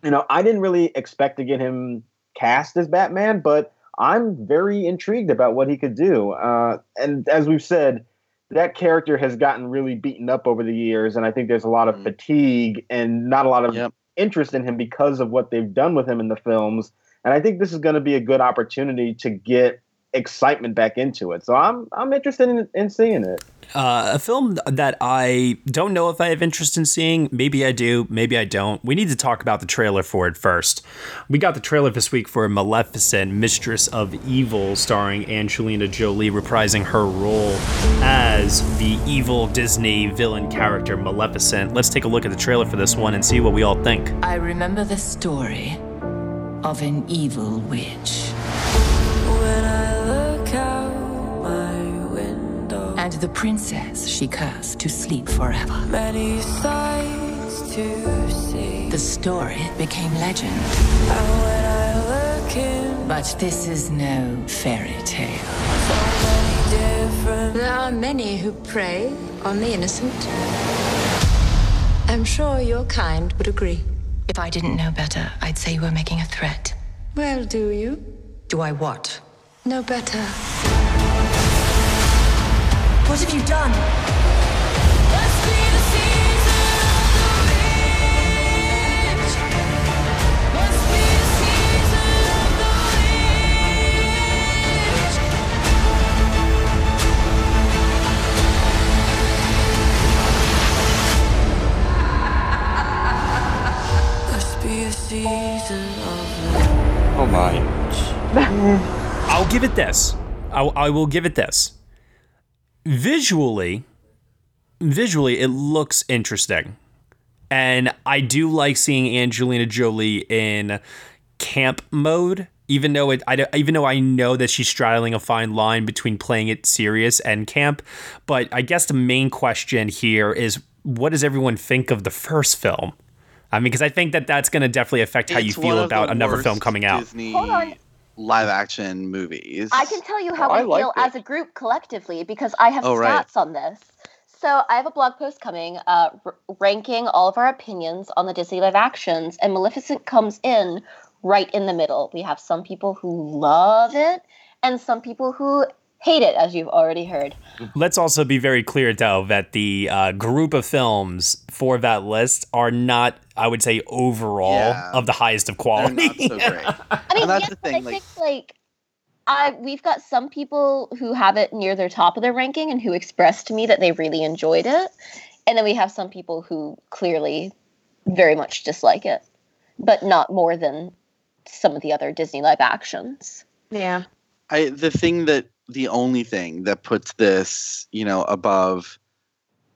you know, I didn't really expect to get him cast as Batman, but I'm very intrigued about what he could do. Uh, and as we've said, that character has gotten really beaten up over the years, and I think there's a lot of fatigue and not a lot of interest in him because of what they've done with him in the films. And I think this is going to be a good opportunity to get excitement back into it. So I'm I'm interested in, in seeing it. Uh, a film that I don't know if I have interest in seeing. Maybe I do, maybe I don't. We need to talk about the trailer for it first. We got the trailer this week for Maleficent, Mistress of Evil, starring Angelina Jolie reprising her role as the evil Disney villain character Maleficent. Let's take a look at the trailer for this one and see what we all think. I remember the story of an evil witch. and the princess she cursed to sleep forever. Many sights to see. The story became legend. In, but this is no fairy tale. So there are many who prey on the innocent. I'm sure your kind would agree. If I didn't know better, I'd say you were making a threat. Well, do you? Do I what? Know better. What have you done? Oh my. I'll give it this. I, I will give it this visually visually it looks interesting and i do like seeing angelina jolie in camp mode even though it I, even though i know that she's straddling a fine line between playing it serious and camp but i guess the main question here is what does everyone think of the first film i mean because i think that that's going to definitely affect how It's you feel one of about the another worst film coming out Disney Hold on. live action movies. I can tell you how Oh, I we feel it. as a group collectively because I have Oh, stats right. on this. So I have a blog post coming, uh, r- ranking all of our opinions on the Disney live actions, and Maleficent comes in right in the middle. We have some people who love it, and some people who hate it, as you've already heard. Let's also be very clear, though, that the uh, group of films for that list are not, I would say, overall Yeah. of the highest of quality. so great. I mean, And that's yes, the but thing, I think like I we've got some people who have it near their top of their ranking and who expressed to me that they really enjoyed it, and then we have some people who clearly very much dislike it, but not more than some of the other Disney live actions. Yeah. I the thing that the only thing that puts this, you know, above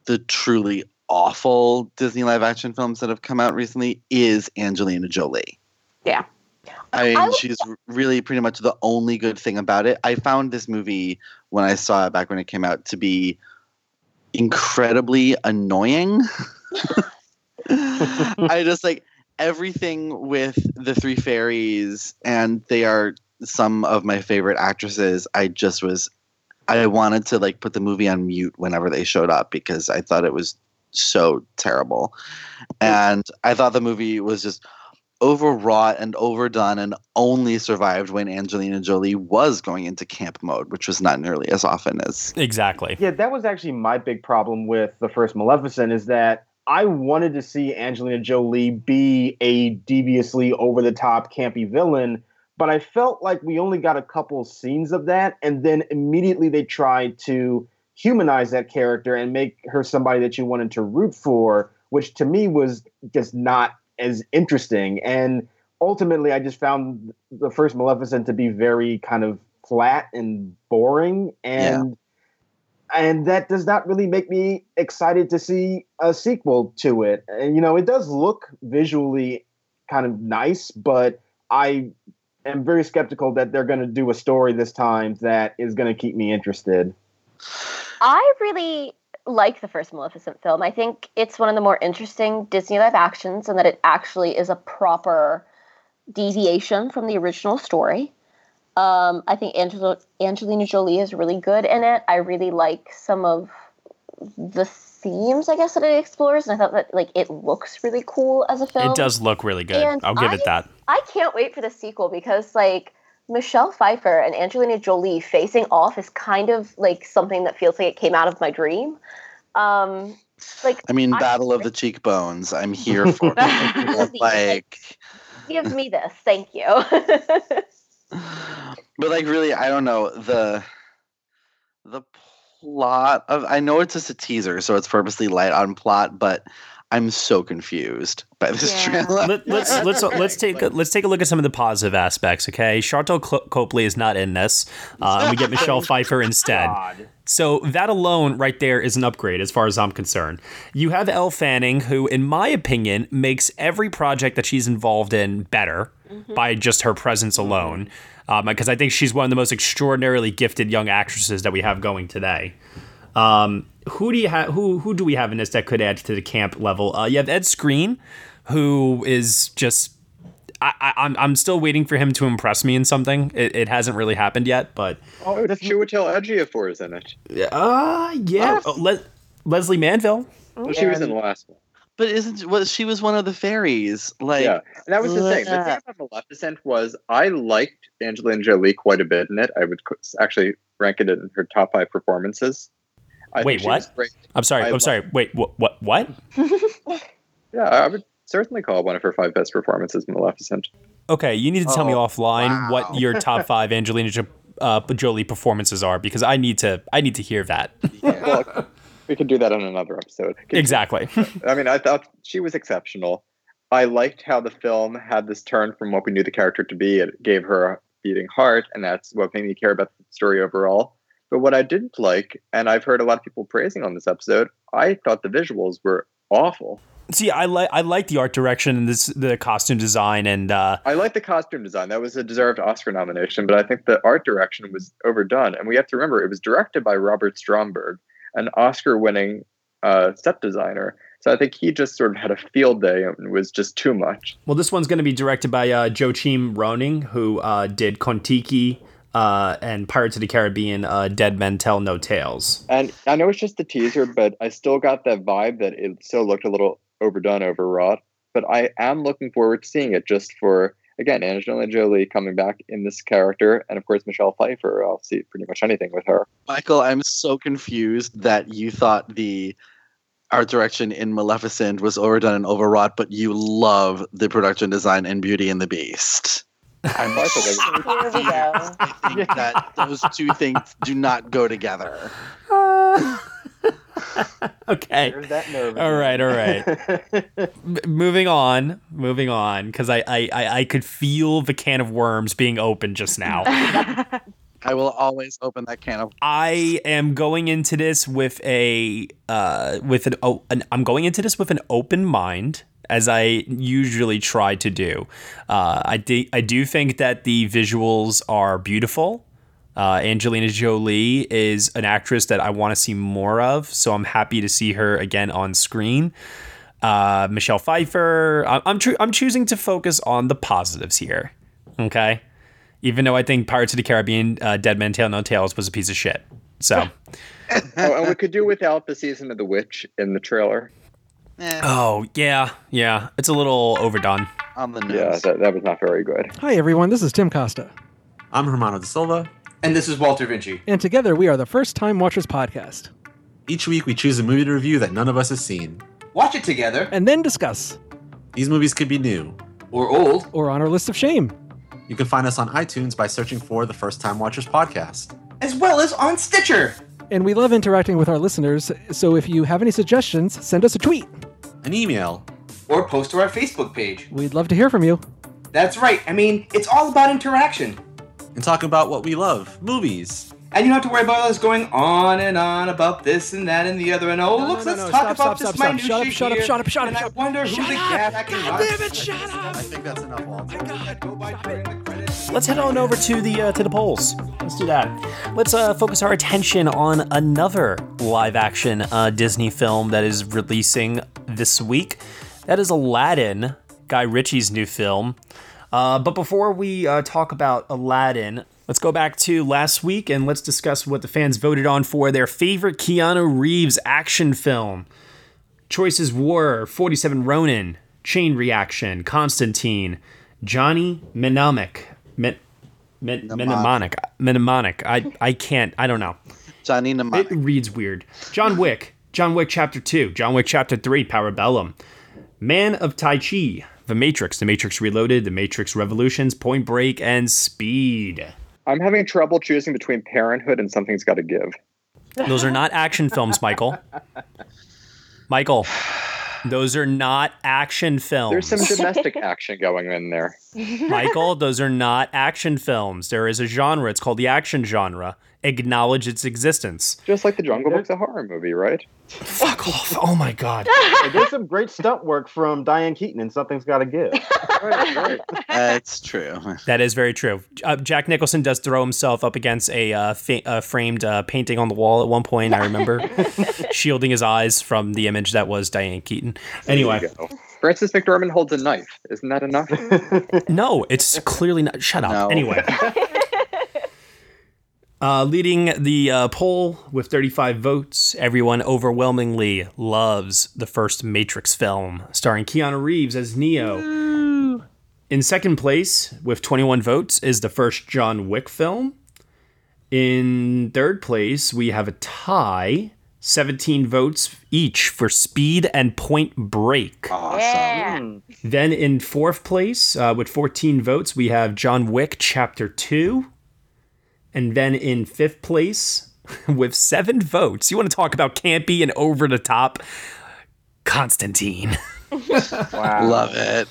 the truly awful Disney live action films that have come out recently is Angelina Jolie. Yeah. I mean, I would- she's really pretty much the only good thing about it. I found this movie when I saw it back when it came out to be incredibly annoying. I just like everything with the three fairies, and they are some of my favorite actresses. I just was, I wanted to like put the movie on mute whenever they showed up because I thought it was so terrible. Hmm. And I thought the movie was just overwrought and overdone and only survived when Angelina Jolie was going into camp mode, which was not nearly as often as Exactly. Yeah, that was actually my big problem with the first Maleficent is that I wanted to see Angelina Jolie be a deviously over the top campy villain, but I felt like we only got a couple scenes of that and then immediately they tried to humanize that character and make her somebody that you wanted to root for, which to me was just not as interesting and ultimately I just found the first Maleficent to be very kind of flat and boring and and that does not really make me excited to see a sequel to it. And you know, it does look visually kind of nice, but I am very skeptical that they're going to do a story this time that is going to keep me interested. I really like the first Maleficent film. I think it's one of the more interesting Disney live actions and that it actually is a proper deviation from the original story. Um, I think Angela, Angelina Jolie is really good in it. I really like some of the themes, I guess, that it explores, and I thought that like it looks really cool as a film. It does look really good. And I'll give I- it that. I can't wait for the sequel because like Michelle Pfeiffer and Angelina Jolie facing off is kind of like something that feels like it came out of my dream. Um, like I mean, I- Battle of the Cheekbones. I'm here for it. like give me this, thank you. But like really, I don't know the the plot of. I know it's just a teaser, so it's purposely light on plot, but I'm so confused by this Yeah. trailer. Let, let's let's let's take a, let's take a look at some of the positive aspects. Okay, Sharlto Copley is not in this, uh, and we get Michelle Pfeiffer instead. God. So that alone, right there, is an upgrade as far as I'm concerned. You have Elle Fanning, who, in my opinion, makes every project that she's involved in better by just her presence alone. Because I think she's one of the most extraordinarily gifted young actresses that we have going today. Um, who do you have? Who who do we have in this that could add to the camp level? Uh, you have Ed Skrein, who is just. I, I, I'm I'm still waiting for him to impress me in something. It, it hasn't really happened yet, but Oh, that's Chiwetel Ejiofor is in it. uh yeah. Oh, Le- Lesley Manville. Well, she was in the last one. But isn't what she was one of the fairies? Like yeah, and that was the thing. The thing about Maleficent was I liked Angelina Jolie quite a bit in it. I would actually rank it in her top five performances. I Wait, what? I'm sorry. I I'm lo- sorry. Wait, what? What? What? Yeah, I would certainly call one of her five best performances Maleficent. Okay, you need to tell me Oh, offline wow. what your top five Angelina jo- uh, Jolie performances are because I need to. I need to hear that. Well, we could do that on another episode. exactly. I mean, I thought she was exceptional. I liked how the film had this turn from what we knew the character to be. It gave her a beating heart, and that's what made me care about the story overall. But what I didn't like, and I've heard a lot of people praising on this episode, I thought the visuals were awful. See, I like I like the art direction and this the costume design and uh, I like the costume design. That was a deserved Oscar nomination, but I think the art direction was overdone. And we have to remember it was directed by Robert Stromberg, an Oscar winning uh, set designer. So I think he just sort of had a field day and was just too much. well, this one's going to be directed by uh, Joachim Rønning, who uh, did Kon-Tiki uh, and Pirates of the Caribbean: uh, Dead Men Tell No Tales. And I know it's just the teaser, but I still got that vibe that it still looked a little overdone, overwrought. But I am looking forward to seeing it just for, again, Angelina Jolie coming back in this character. And of course, Michelle Pfeiffer. I'll see pretty much anything with her. Michael, I'm so confused that you thought the art direction in Maleficent was overdone and overwrought, but you love the production design in Beauty and the Beast. I'm I thought Here we go. I think that those two things do not go together. okay. That. All right, all right. right. M- moving on, moving on, because I, I, I, I could feel the can of worms being opened just now. I will always open that can of. I am going into this with a uh, with an, oh, an I'm going into this with an open mind as I usually try to do. Uh, I do I do think that the visuals are beautiful. Uh, Angelina Jolie is an actress that I want to see more of, so I'm happy to see her again on screen. Uh, Michelle Pfeiffer. I- I'm tr- I'm choosing to focus on the positives here. Okay, even though I think Pirates of the Caribbean: uh, Dead Men Tell No Tales was a piece of shit. So, oh, and we could do without the season of the witch in the trailer. Eh. oh yeah, yeah, it's a little overdone. On the Yeah, nose. that, that was not very good. Hi, everyone. This is Tim Costa. I'm Hermano da Silva. And this is Walter Vinci. And together we are the First Time Watchers Podcast. Each week we choose a movie to review that none of us has seen. Watch it together. And then discuss. These movies could be new. Or old. Or on our list of shame. You can find us on iTunes by searching for the First Time Watchers podcast. As well as on Stitcher. And we love interacting with our listeners, so if you have any suggestions, send us a tweet. An email. Or post to our Facebook page. We'd love to hear from you. That's right. I mean, it's all about interaction. And talk about what we love movies. And you don't have to worry about us going on and on about this and that and the other. And oh, No, look, no, let's no, talk stop, about stop, this stop, minutia shut up, shut up, here, shut up, shut and up, I wonder up. who Shut the up. gas can God damn it, shut up. I think that's enough, Walter. Go by during the credits. Let's head on over to the uh, to the polls. Let's do that. Let's uh, focus our attention on another live action uh, Disney film that is releasing this week. That is Aladdin, Guy Ritchie's new film. Uh, but before we uh, talk about Aladdin, let's go back to last week and let's discuss what the fans voted on for their favorite Keanu Reeves action film. Choices were 47 Ronin, Chain Reaction, Constantine, Johnny Mnemonic. Min- Min- mnemonic. Mnemonic. I, I can't. I don't know. Johnny It reads weird. John Wick. John Wick Chapter 2. John Wick Chapter 3. Parabellum. Man of Tai Chi. The Matrix. The Matrix Reloaded. The Matrix Revolutions. Point Break. And Speed. I'm having trouble choosing between Parenthood and Something's Got to Give. Those are not action films, Michael. Michael, those are not action films. There's some domestic action going in there. Michael, those are not action films. There is a genre. It's called the action genre. Acknowledge its existence. Just like the Jungle Book's a horror movie, right? Fuck off. Oh my god. There's some great stunt work from Diane Keaton, and something's got to give. That's true. That is very true. Uh, Jack Nicholson does throw himself up against a uh, fa- uh, framed uh, painting on the wall at one point. I remember shielding his eyes from the image that was Diane Keaton. Anyway, There you go. Frances McDormand holds a knife. Isn't that enough? no, it's clearly not. Shut up. No. Anyway. Uh, leading the uh, poll with 35 votes, everyone overwhelmingly loves the first Matrix film, starring Keanu Reeves as Neo. In second place, with 21 votes, is the first John Wick film. In third place, we have a tie, 17 votes each for Speed and Point Break. Awesome. Then in fourth place, uh, with 14 votes, we have John Wick Chapter 2. And then in fifth place, with seven votes, you want to talk about campy and over the top? Constantine. Wow. Love it.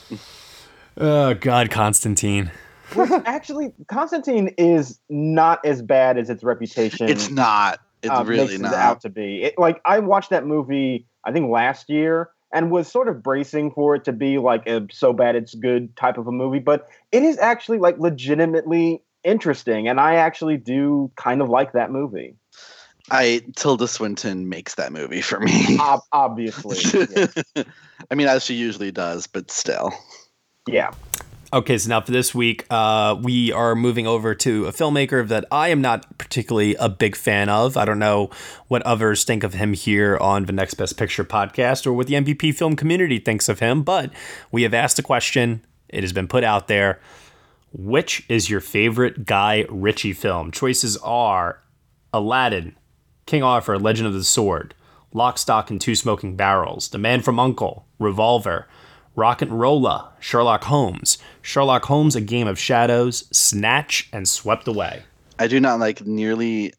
Oh, God, Constantine. Which actually, Constantine is not as bad as its reputation. It's not. It's uh, really makes it not. out to be. It, like I watched that movie, I think last year, and was sort of bracing for it to be like a so bad it's good type of a movie. But it is actually like legitimately interesting, and I actually do kind of like that movie. I Tilda Swinton makes that movie for me. Ob- obviously, yeah. I mean, as she usually does, but still. yeah. Okay, so now for this week, uh, we are moving over to a filmmaker that I am not particularly a big fan of. I don't know what others think of him here on the Next Best Picture podcast or what the NBP film community thinks of him, but we have asked a question. It has been put out there. Which is your favorite Guy Ritchie film? Choices are Aladdin, King Arthur, Legend of the Sword, Lock, Stock, and Two Smoking Barrels, The Man from Uncle, Revolver, RocknRolla, Sherlock Holmes, Sherlock Holmes, A Game of Shadows, Snatch, and Swept Away. I do not like nearly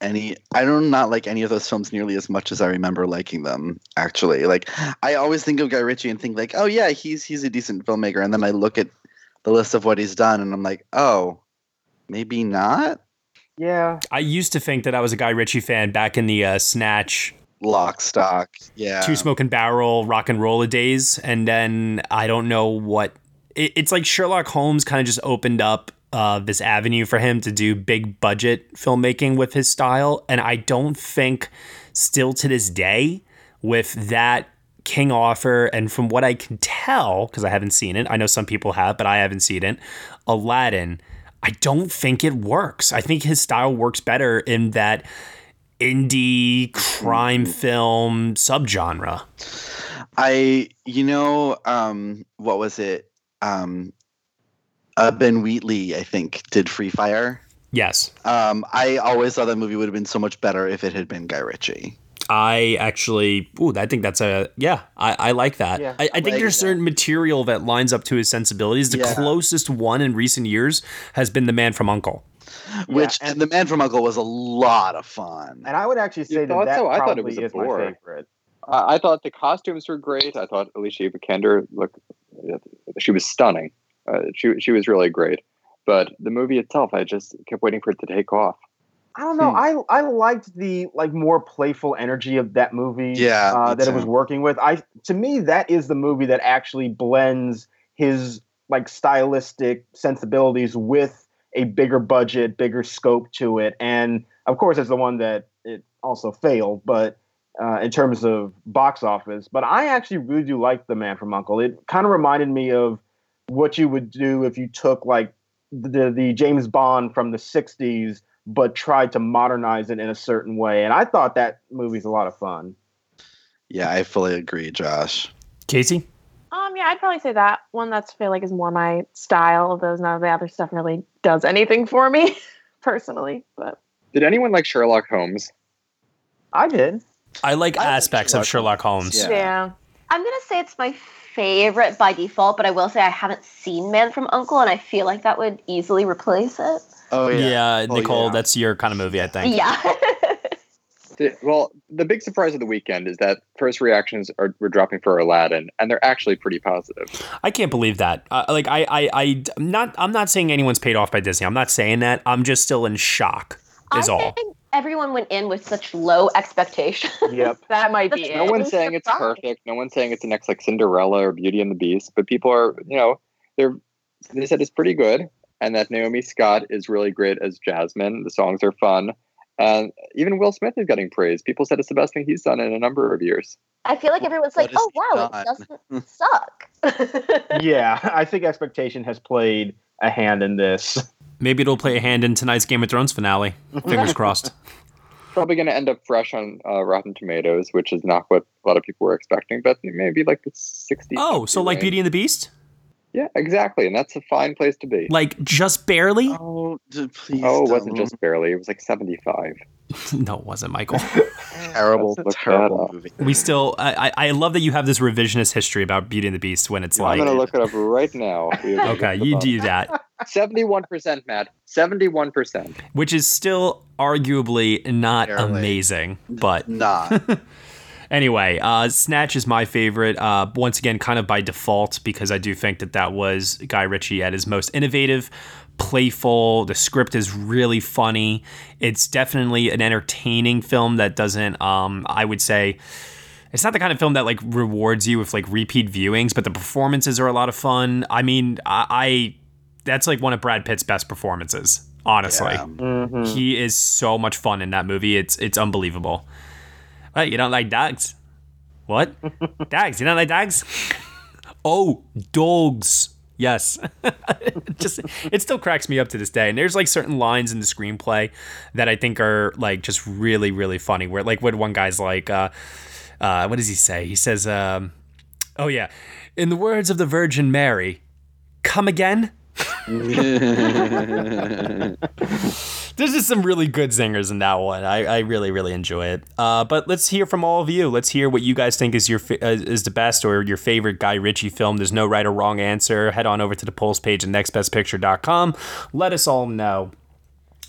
any I do not like any of those films nearly as much as I remember liking them actually. Like I always think of Guy Ritchie and think like, "Oh yeah, he's he's a decent filmmaker." And then I look at the list of what he's done and I'm like, "Oh, maybe not." Yeah. I used to think that I was a Guy Ritchie fan back in the uh, Snatch, Lock, Stock. Yeah. Two Smoking Barrel, RocknRolla days, and then I don't know what. It, it's like Sherlock Holmes kind of just opened up uh, this avenue for him to do big budget filmmaking with his style, and I don't think still to this day with that King Arthur, and from what I can tell, because I haven't seen it, I know some people have, but I haven't seen it. Aladdin, I don't think it works. I think his style works better in that indie crime film subgenre. I you know um what was it? Um uh, Ben Wheatley, I think, did Free Fire. Yes. Um, I always thought that movie would have been so much better if it had been Guy Ritchie. I actually, ooh, I think that's a yeah. I, I like that. Yeah, I, I think like there's certain material that lines up to his sensibilities. The Yeah. closest one in recent years has been The Man from Uncle. Which and The Man from Uncle was a lot of fun. And I would actually say that that so? I thought it probably was a is my bore. favorite. I I thought the costumes were great. I thought Alicia Vikander look, she was stunning. Uh, she she was really great. But the movie itself, I just kept waiting for it to take off. I don't know. Hmm. I I liked the like more playful energy of that movie. Yeah, uh, that it was working with. I to me that is the movie that actually blends his like stylistic sensibilities with a bigger budget, bigger scope to it, and of course it's the one that it also failed. But uh, in terms of box office, but I actually really do like The Man from Uncle. It kind of reminded me of what you would do if you took like the the James Bond from the '60s, but tried to modernize it in a certain way. And I thought that movie's a lot of fun. Yeah, I fully agree, Josh. Casey? Um, yeah, I'd probably say that one. That's feel like is more my style. Of those, none of the other stuff really does anything for me personally. But Did anyone like Sherlock Holmes? I did. I like aspects of Sherlock Holmes. Yeah. I'm gonna say it's my favorite by default, but I will say I haven't seen Man from Uncle, and I feel like that would easily replace it. Oh yeah, Nicole, that's your kind of movie, I think. Yeah. Well, the big surprise of the weekend is that first reactions are we're dropping for Aladdin, and they're actually pretty positive. I can't believe that. Uh, like I, I, I, am not. I'm not saying anyone's paid off by Disney. I'm not saying that. I'm just still in shock. Is I all. think everyone went in with such low expectations. Yep. that might be That's it. No one's saying it's perfect. No one's saying it's the next like Cinderella or Beauty and the Beast, but people are, you know, they're they said it's pretty good, and that Naomi Scott is really great as Jasmine. The songs are fun, and even Will Smith is getting praise. People said it's the best thing he's done in a number of years. I feel like everyone's like, oh wow, he it doesn't suck. yeah, I think expectation has played a hand in this. Maybe it'll play a hand in tonight's Game of Thrones finale. Fingers crossed. Probably going to end up fresh on uh, Rotten Tomatoes, which is not what a lot of people were expecting, but maybe like the 60. Oh, so like. Beauty and the Beast? Yeah, exactly, and that's a fine place to be. Like just barely? Oh, please. Oh, it wasn't don't. just barely. It was like 75. no, it wasn't, Michael. terrible, Let's terrible movie. We still. I, I I love that you have this revisionist history about Beauty and the Beast when it's like. I'm going to look it up right now. Okay, you do that, 71%, Matt. 71%. which is still arguably not Barely. amazing, but Nah. Anyway, uh, Snatch is my favorite. Uh, once again, kind of by default, because I do think that that was Guy Ritchie at his most innovative, playful. The script is really funny. It's definitely an entertaining film that doesn't, um, I would say, it's not the kind of film that like rewards you with like repeat viewings, but the performances are a lot of fun. I mean, I, I that's like one of Brad Pitt's best performances. Honestly, Yeah. Mm-hmm. he is so much fun in that movie. It's it's unbelievable. What, you don't like dogs? What? dogs? You don't like dogs? Oh, dogs. Yes. It just it still cracks me up to this day. And there's like certain lines in the screenplay that I think are like just really, really funny. Where like when one guy's like, uh, uh, what does he say? He says, um, oh yeah, in the words of the Virgin Mary, come again. There's just some really good singers in that one. I, I really really enjoy it. Uh, but let's hear from all of you. Let's hear what you guys think is your fa- uh, is the best or your favorite Guy Ritchie film. There's no right or wrong answer. Head on over to the polls page at nextbestpicture.com. Let us all know.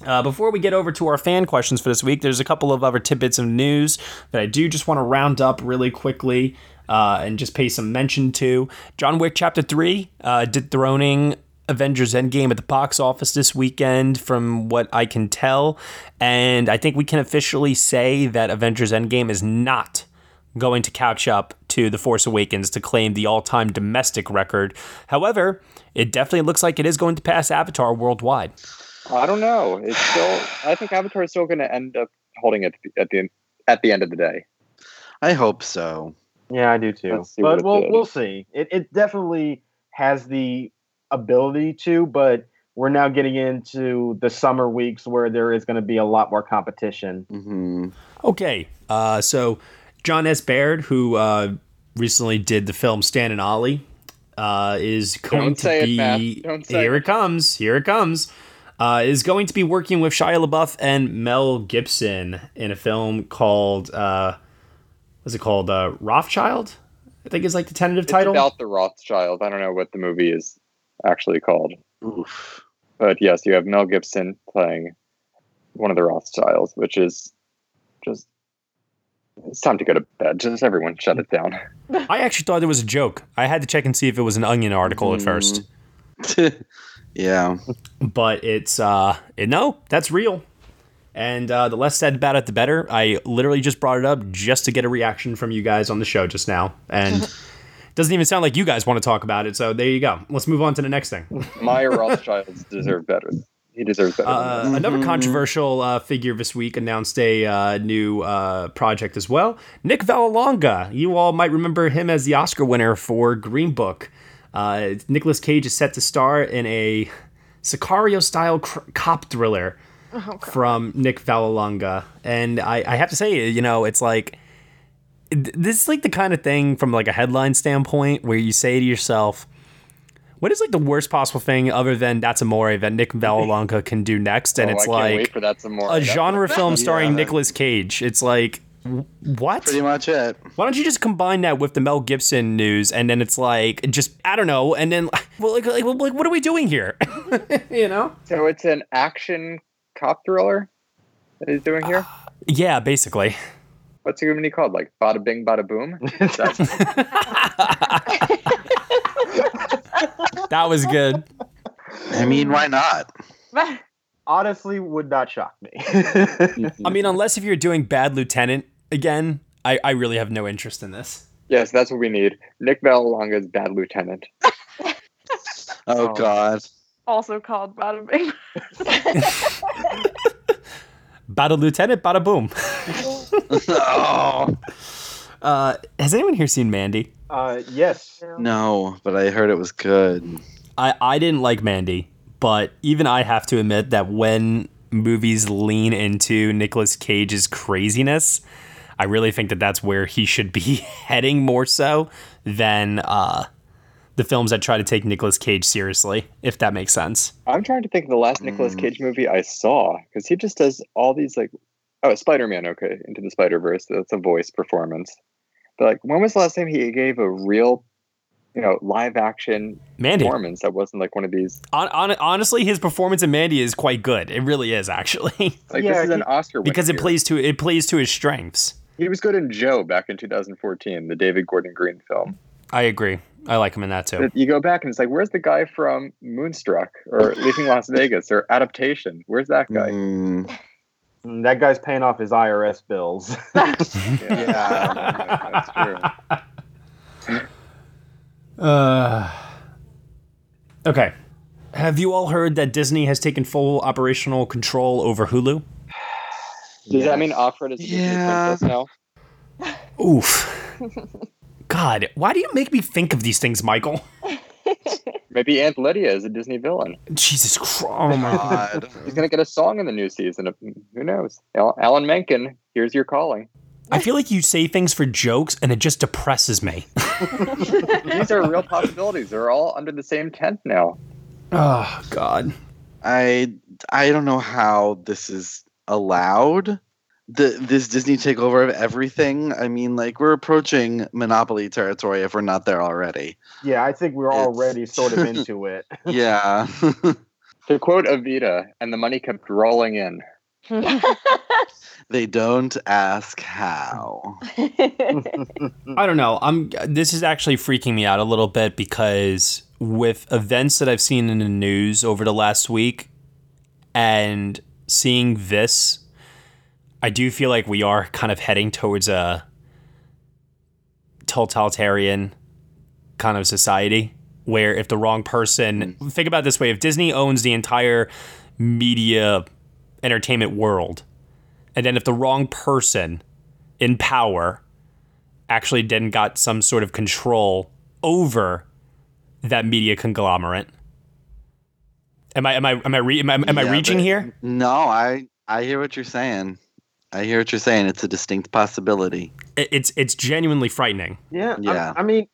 Uh, before we get over to our fan questions for this week, there's a couple of other tidbits of news that I do just want to round up really quickly uh, and just pay some mention to. John Wick Chapter 3 uh, dethroning Avengers Endgame at the box office this weekend, from what I can tell. And I think we can officially say that Avengers Endgame is not going to catch up to The Force Awakens to claim the all time domestic record. However, it definitely looks like it is going to pass Avatar worldwide. I don't know. It's still. I think Avatar is still going to end up holding it at the at the end of the day. I hope so. Yeah, I do too. Let's see what But we'll did. we'll see. It it definitely has the ability to, but we're now getting into the summer weeks where there is going to be a lot more competition. Mm-hmm. Okay, uh, so Jon S. Baird, who uh, recently did the film Stan and Ollie, uh, is going Don't to say it, be Matt. Don't say here it. it comes. Here it comes. Uh, is going to be working with Shia LaBeouf and Mel Gibson in a film called uh, what's it called? Uh, Rothschild, I think is like the tentative It's title. about the Rothschild. I don't know what the movie is actually called, Oof. but yes, you have Mel Gibson playing one of the Rothschilds, which is just. It's time to go to bed. Just everyone shut it down. I actually thought it was a joke. I had to check and see if it was an Onion article at first. yeah. but it's uh it, no that's real and uh, the less said about it the better i literally just brought it up just to get a reaction from you guys on the show just now and it doesn't even sound like you guys want to talk about it so there you go let's move on to the next thing Maya Rothschilds deserve better. He deserves better. uh, than that. another controversial uh, figure this week announced a uh, new uh, project as well nick vallelonga you all might remember him as the oscar winner for green book uh, Nicolas Cage is set to star in a Sicario style cr- cop thriller from Nick Vallelonga. And I, I have to say, you know, it's like th- this is like the kind of thing from like a headline standpoint where you say to yourself, what is like the worst possible thing other than That's Amore that Nick Vallelonga can do next? And Oh, it's I can't wait like for that some more. a genre film starring Yeah. Nicolas Cage. It's like What? Pretty much it. Why don't you just combine that with the Mel Gibson news, and then it's like just I don't know, and then well, like, like, like what are we doing here? you know? So it's an action cop thriller that he's doing here. Uh, yeah, basically. What's it going to called? Like Bada Bing Bada Boom? That was good. I mean, why not? Honestly, would not shock me. I mean, unless if you're doing Bad Lieutenant again, I, I really have no interest in this. yes, that's what we need. Nick Vallelonga's Bad Lieutenant. Oh, oh, God. Also called Bada Bing. Bada Lieutenant, bada boom. oh. Uh, has anyone here seen Mandy? Uh, yes. No, but I heard it was good. I, I didn't like Mandy, but even I have to admit that when movies lean into Nicolas Cage's craziness, I really think that that's where he should be heading more so than uh, the films that try to take Nicolas Cage seriously, if that makes sense. I'm trying to think of the last Nicolas mm. Cage movie I saw because he just does all these like, oh, Spider Man. Okay, Into the Spider Verse. That's a voice performance. But like, when was the last time he gave a real, you know, live action Mandy. performance that wasn't like one of these? On, on, honestly, his performance in Mandy is quite good. It really is, actually. Like this is an Oscar because it winner. plays to it plays to his strengths. He was good in Joe back in 2014, the David Gordon Green film. I agree. I like him in that too. You go back and it's like, where's the guy from Moonstruck or Leaving Las Vegas or Adaptation? Where's that guy? Mm. Mm, That guy's paying off his IRS bills. yeah, that's true. Uh, okay. Have you all heard that Disney has taken full operational control over Hulu? Does that mean Offred is a Disney princess now? Oof. God, why do you make me think of these things, Michael? Maybe Aunt Lydia is a Disney villain. Jesus Christ. Oh my God. He's going to get a song in the new season. Who knows? Alan Menken, here's your calling. I feel like you say things for jokes and it just depresses me. These are real possibilities. They're all under the same tent now. Oh, God. I I don't know how this is allowed. The this Disney takeover of everything. I mean, like we're approaching monopoly territory if we're not there already. yeah, I think we're already sort of into it. Yeah. To quote Evita, and the money kept rolling in. they don't ask how. I don't know. I'm this is actually freaking me out a little bit because with events that I've seen in the news over the last week and seeing this, I do feel like we are kind of heading towards a totalitarian kind of society where if the wrong person mm. think about it this way, if Disney owns the entire media entertainment world, and then if the wrong person in power actually then got some sort of control over that media conglomerate. Am I am I am I re, am I, am I reaching here? No, I I hear what you're saying. I hear what you're saying. It's a distinct possibility. It's it's genuinely frightening. Yeah. I- Yeah. I, mean,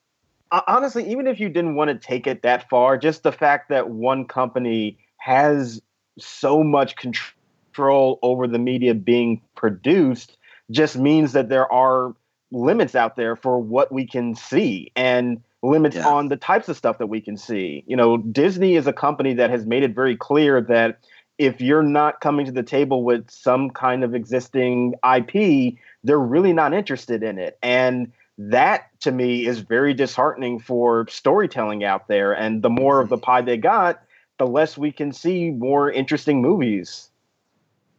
honestly, even if you didn't want to take it that far, just the fact that one company has so much control over the media being produced just means that there are limits out there for what we can see and limits Yeah. on the types of stuff that we can see. You know, Disney is a company that has made it very clear that if you're not coming to the table with some kind of existing IP, they're really not interested in it. And that to me is very disheartening for storytelling out there. And the more of the pie they got, the less we can see more interesting movies.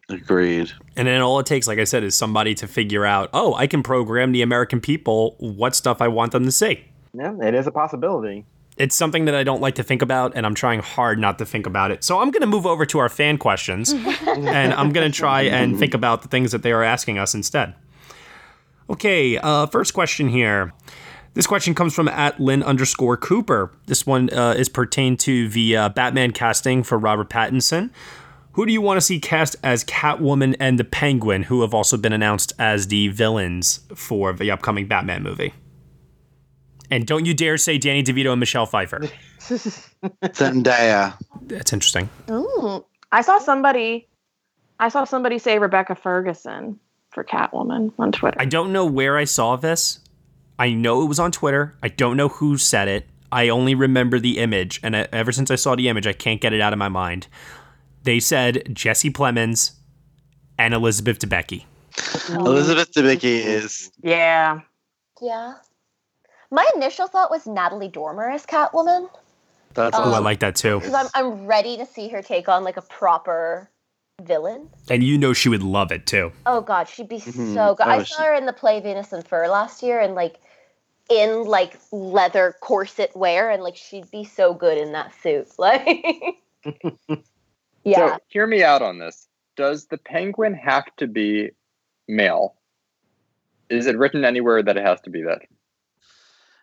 Agreed. And then all it takes, like I said, is somebody to figure out, oh, I can program the American people what stuff I want them to see. Yeah, it is a possibility. It's something that I don't like to think about, and I'm trying hard not to think about it. So I'm going to move over to our fan questions, and I'm going to try and think about the things that they are asking us instead. Okay, uh, first question here. This question comes from at Lynn underscore Cooper. This one uh, is pertained to the uh, Batman casting for Robert Pattinson. Who do you want to see cast as Catwoman and the Penguin, who have also been announced as the villains for the upcoming Batman movie? And don't you dare say Danny DeVito and Michelle Pfeiffer. Zendaya. That's interesting. Ooh. I saw somebody I saw somebody say Rebecca Ferguson. for Catwoman on Twitter. I don't know where I saw this. I know it was on Twitter. I don't know who said it. I only remember the image, and I, ever since I saw the image, I can't get it out of my mind. They said Jesse Plemons and Elizabeth Debicki. Elizabeth Debicki is Yeah. Yeah. My initial thought was Natalie Dormer as Catwoman. That's oh, I Um, like that too. Because I'm, I'm ready to see her take on like a proper villain. And you know she would love it too. Oh god, she'd be Mhm. so good. I Oh, saw her in the play Venus in Fur last year and like in like leather corset wear and like she'd be so good in that suit. Like Yeah. So hear me out on this. Does the penguin have to be male? Is it written anywhere that it has to be that?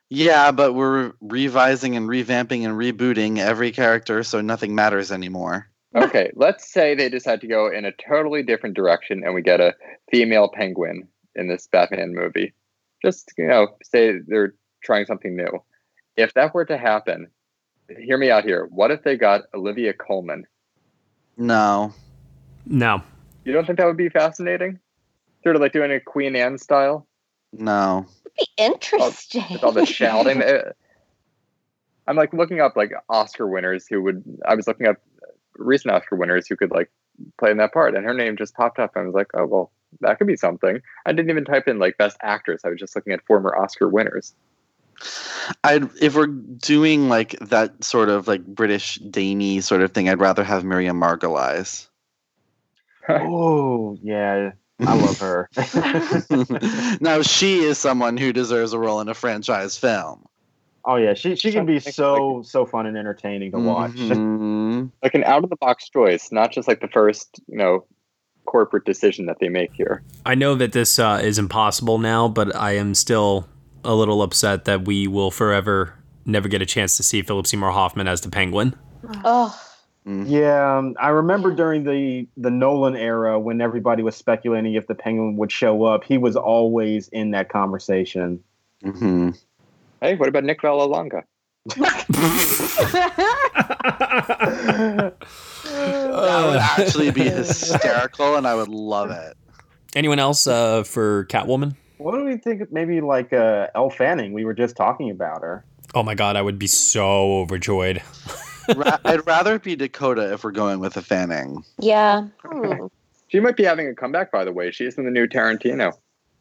Yeah, but we're revising and revamping and rebooting every character, so nothing matters anymore. Okay, let's say they decide to go in a totally different direction and we get a female penguin in this Batman movie. Just, you know, say they're trying something new. If that were to happen, hear me out here. What if they got Olivia Colman? No. No. You don't think that would be fascinating? Sort of like doing a Queen Anne style? No. Be interesting. With all the shouting. Uh, I'm like looking up like Oscar winners who would. I was looking up recent Oscar winners who could like play in that part, and her name just popped up. And I was like, oh well, that could be something. I didn't even type in like best actress. I was just looking at former Oscar winners. I'd if we're doing like that sort of like British Daney sort of thing, I'd rather have Miriam Margolyes. oh yeah, I love her. now she is someone who deserves a role in a franchise film. Oh yeah, she she can be so so fun and entertaining to watch. Mhm. Like an out of the box choice, not just like the first you know corporate decision that they make here. I know that this uh, is impossible now, but I am still a little upset that we will forever never get a chance to see Philip Seymour Hoffman as the Penguin. Oh. Yeah, um, I remember during the the Nolan era when everybody was speculating if the Penguin would show up, he was always in that conversation. Mm-hmm. Hey, what about Nick Vallelonga? That would actually be hysterical, and I would love it. Anyone else uh, for Catwoman? What do we think? Maybe like uh, Elle Fanning. We were just talking about her. Oh my god, I would be so overjoyed. Ra- I'd rather be Dakota if we're going with a Fanning. Yeah. She might be having a comeback, by the way. She's in the new Tarantino.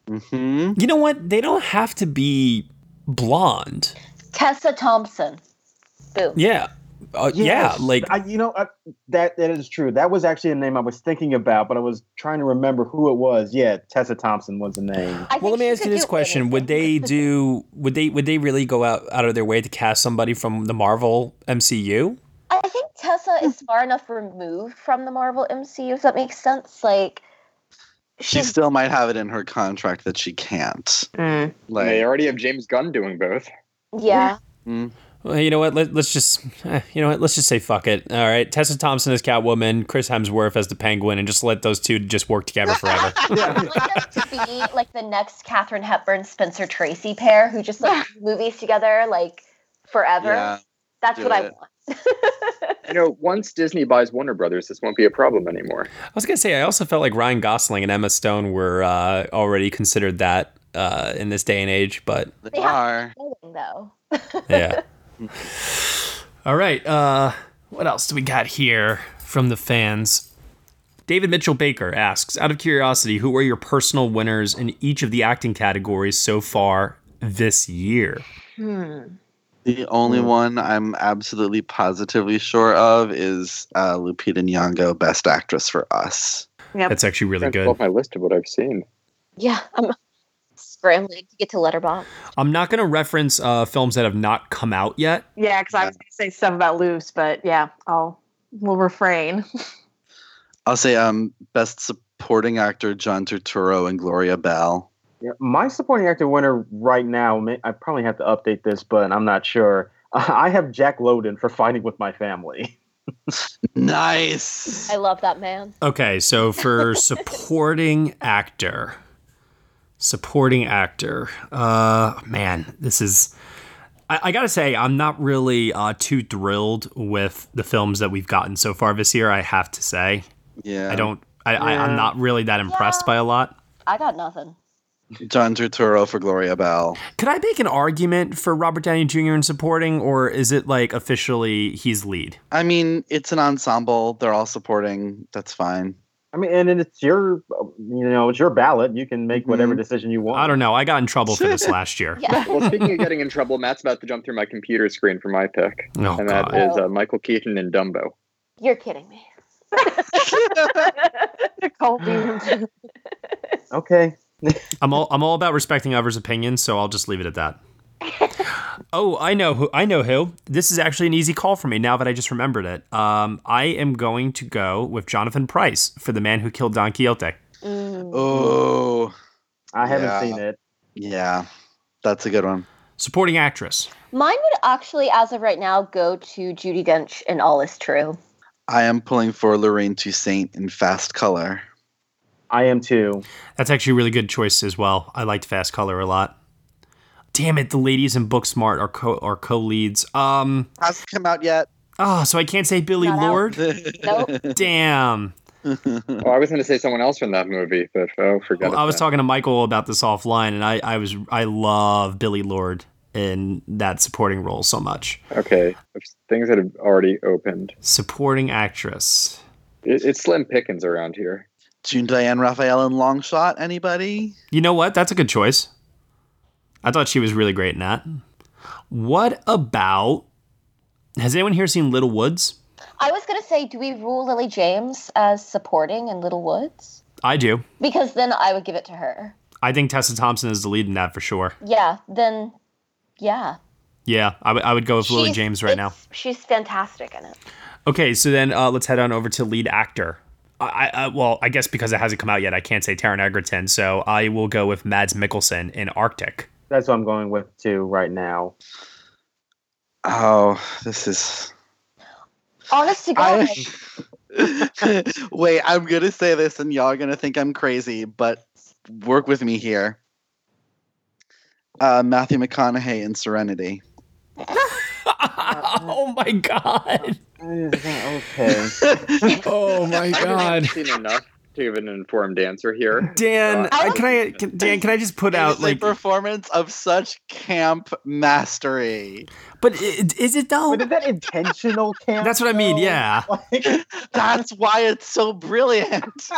Mm-hmm. You know what? They don't have to be blonde. Tessa Thompson. Boom. Yeah. Uh, yeah, like I, you know uh, that that is true. That was actually a name I was thinking about, but I was trying to remember who it was. Yeah, Tessa Thompson was the name. well, let me ask you this question: Would they do? Would they? Would they really go out out of their way to cast somebody from the Marvel MCU? I think Tessa is far enough removed from the Marvel MCU, if that makes sense. Like, She still might have it in her contract that she can't. Like, they already have James Gunn doing both. yeah. Well, you know what? Let, let's just, eh, you know what? Let's just say fuck it. All right, Tessa Thompson as Catwoman, Chris Hemsworth as the Penguin, and just let those two just work together forever. to be like the next Katharine Hepburn Spencer Tracy pair who just like movies together like forever. Yeah, That's do what I want. You know, once Disney buys Warner Brothers, this won't be a problem anymore. I was gonna say, I also felt like Ryan Gosling and Emma Stone were uh, already considered that uh, in this day and age, but They are though. yeah. All right. Uh, what else do we got here from the fans? David Mitchell Baker asks, out of curiosity, who are your personal winners in each of the acting categories so far this year? Hmm. The only one I'm absolutely positively sure of is uh, Lupita Nyong'o, Best Actress for Us. Yep. That's actually really Trying good. pull my list of what I've seen. Yeah, I'm scrambling to get to Letterboxd. I'm not going to reference uh, films that have not come out yet. Yeah, because I was going to say stuff about Luce, but yeah, I'll we'll refrain. I'll say um, Best Supporting Actor John Turturro and Gloria Bell. Yeah, my supporting actor winner right now, may- I probably have to update this, but I'm not sure. I have Jack Lowden for Fighting with My Family. Nice. I love that man. Okay, so for supporting actor, supporting actor, uh, man, this is. I, I gotta say, I'm not really uh, too thrilled with the films that we've gotten so far this year. I have to say, Yeah. I don't. I, I, Yeah. I'm not really that impressed by a lot. I got nothing. John Turturro for Gloria Bell. Could I make an argument for Robert Downey Jr. in supporting, or is it like officially he's lead? I mean, it's an ensemble. They're all supporting. That's fine. I mean, and it's your, you know, it's your ballot. You can make whatever Mhm. decision you want. I don't know. I got in trouble for this last year. yeah. Well, speaking of getting in trouble, Matt's about to jump through my computer screen for my pick, Oh, and that God. is uh, Michael Keaton in Dumbo. You're kidding me. Nicole Beans. Okay. I'm all I'm all about respecting others' opinions, so I'll just leave it at that. Oh, I know who. I know who. This is actually an easy call for me now that I just remembered it. Um, I am going to go with Jonathan Pryce for the man who killed Don Quixote. Oh, I haven't Yeah. seen it. yeah, that's a good one. Supporting actress. Mine would actually, as of right now, go to Judi Dench in All Is True. I am pulling for Lorraine Toussaint in Fast Color. I am too. That's actually a really good choice as well. I liked Fast Color a lot. Damn it, the ladies in Booksmart are co are co leads. Um, Hasn't come out yet. oh, so I can't say Billy Not. Lord. Nope. Damn. Oh, I was going to say someone else from that movie, but oh, forget Well, it. I was then. talking to Michael about this offline, and I, I was I love Billie Lourd in that supporting role so much. Okay, things that have already opened. Supporting actress. It, it's slim pickings around here. June Diane Raphael in Longshot. Anybody? You know what? That's a good choice. I thought she was really great in that. What about? Has anyone here seen Little Woods? I was going to say, do we rule Lily James as supporting in Little Woods? I do. Because then I would give it to her. I think Tessa Thompson is the lead in that for sure. Yeah, then, yeah. Yeah, I would- I would go with Lily James right now. She's fantastic in it. Okay, so then uh, let's head on over to lead actor. I, I well, I guess because it hasn't come out yet, I can't say Taron Egerton, so I will go with Mads Mikkelsen in Arctic. That's what I'm going with too right now. Oh, this is. Honest to God. I- Wait, I'm gonna say this, and y'all are gonna think I'm crazy, but work with me here. Uh, Matthew McConaughey in Serenity. oh my god! Okay. oh my I god! haven't seen enough to give an informed answer here. Dan, Uh, can I can, Dan? Can I just put out like? performance of such camp mastery. But i- is it though? But is that intentional, Cam? That's what I mean. Yeah. That's why it's so brilliant.